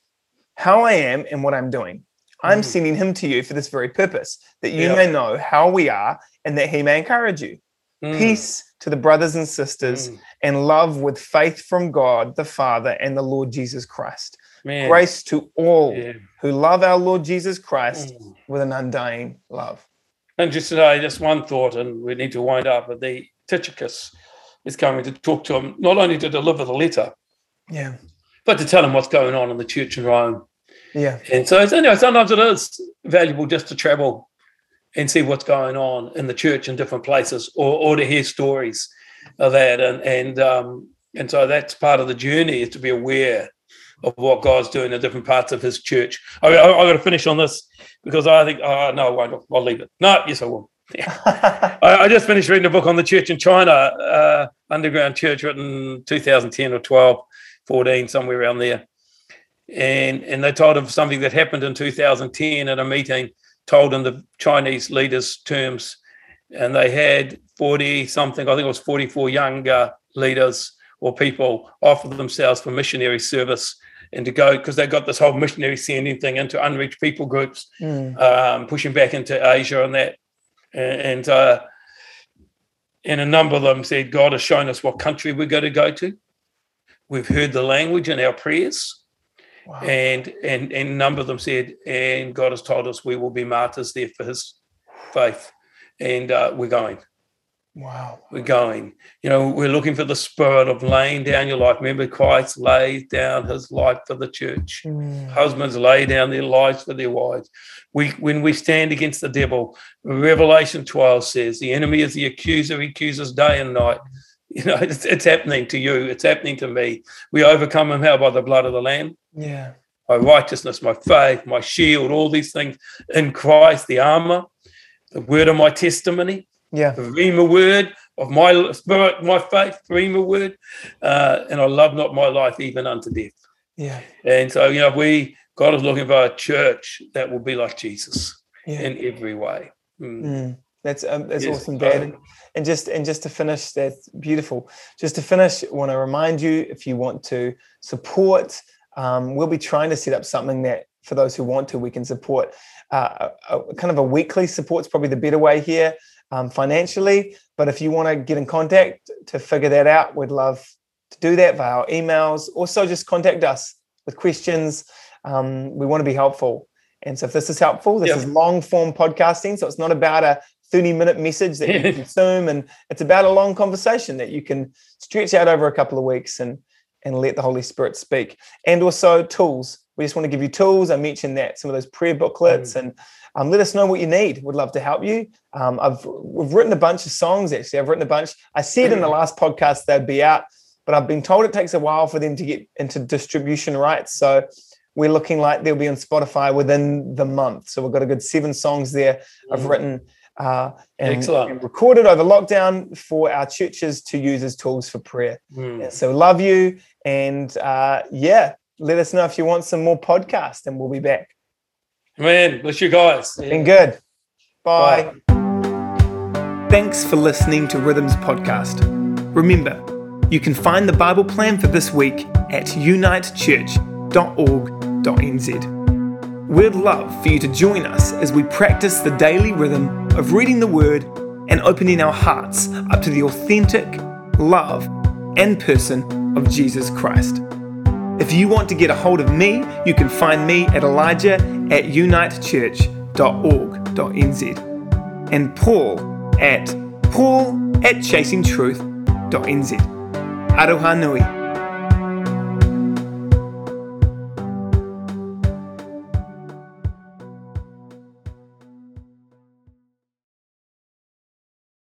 how I am and what I'm doing. I'm Mhm. sending him to you for this very purpose, that you Yeah. may know how we are and that he may encourage you. Mm, Peace to the brothers and sisters, mm, and love with faith from God the Father and the Lord Jesus Christ. man. Grace to all Yeah. who love our Lord Jesus Christ Mm. with an undying love. And just today, just one thought, and we need to wind up. But the Tychicus is coming to talk to him, not only to deliver the letter, Yeah. But to tell them what's going on in the church in Rome. Yeah. And so, anyway, sometimes it is valuable just to travel and see what's going on in the church in different places, or, or to hear stories of that. And and um, and so that's part of the journey is to be aware of what God's doing in different parts of His church. I, I, I got to finish on this because I think, oh no, I won't. I'll leave it. No, yes, I will. I, I just finished reading a book on the church in China, uh, underground church, written 2010 or 12, 14, somewhere around there. And and they told of something that happened in 2010 at a meeting, told in the Chinese leaders' terms, and they had 40 something, I think it was 44 younger leaders or people offer themselves for missionary service and to go because they got this whole missionary sending thing into unreached people groups Mm. um, pushing back into Asia and that. And, and, uh, and a number of them said, God has shown us what country we're going to go to. We've heard the language in our prayers. Wow. And, and, and a number of them said, and God has told us we will be martyrs there for his faith. And uh, we're going Wow. we're going. You know, we're looking for the spirit of laying down your life. Remember, Christ laid down his life for the church. Mm. Husbands lay down their lives for their wives. We, when we stand against the devil, Revelation 12 says the enemy is the accuser. He accuses day and night. You know, it's, it's happening to you. It's happening to me. We overcome him how by the blood of the Lamb, Yeah. my righteousness, my faith, my shield, all these things in Christ, the armor, the word of my testimony Yeah. the Rhema word of my spirit, my faith, Rhema word, uh, and I love not my life even unto death. Yeah. And so, you know, we God is looking for a church that will be like Jesus. yeah. in every way. Mm. Mm. That's um, that's yes. awesome, Dad. And just and just to finish, that's beautiful. Just to finish, I want to remind you if you want to support, um, we'll be trying to set up something that for those who want to, we can support. Uh, a, a kind of a weekly support's probably the better way here um, financially. But if you want to get in contact to figure that out, we'd love to do that via our emails. Also, just contact us with questions. Um, we want to be helpful. And so, if this is helpful, this yep. is long form podcasting. So, it's not about a 30 minute message that you consume, and it's about a long conversation that you can stretch out over a couple of weeks and, and let the Holy Spirit speak. And also, tools. We just want to give you tools. I mentioned that some of those prayer booklets mm. and um, let us know what you need. We'd love to help you. Um, I've we've written a bunch of songs actually. I've written a bunch. I said in the last podcast they'd be out, but I've been told it takes a while for them to get into distribution rights. So we're looking like they'll be on Spotify within the month. So we've got a good seven songs there. I've mm. written uh, and, and, recorded over lockdown for our churches to use as tools for prayer. Mm. So love you, and uh, yeah, let us know if you want some more podcast, and we'll be back. Man, bless you guys. Been good. Bye. Bye. Thanks for listening to Rhythms Podcast. Remember, you can find the Bible plan for this week at unitechurch.org.nz. We'd love for you to join us as we practice the daily rhythm of reading the Word and opening our hearts up to the authentic love and person of Jesus Christ. If you want to get a hold of me, you can find me at Elijah at unitechurch.org.nz and Paul at paul at chasingtruth.nz. Aroha nui.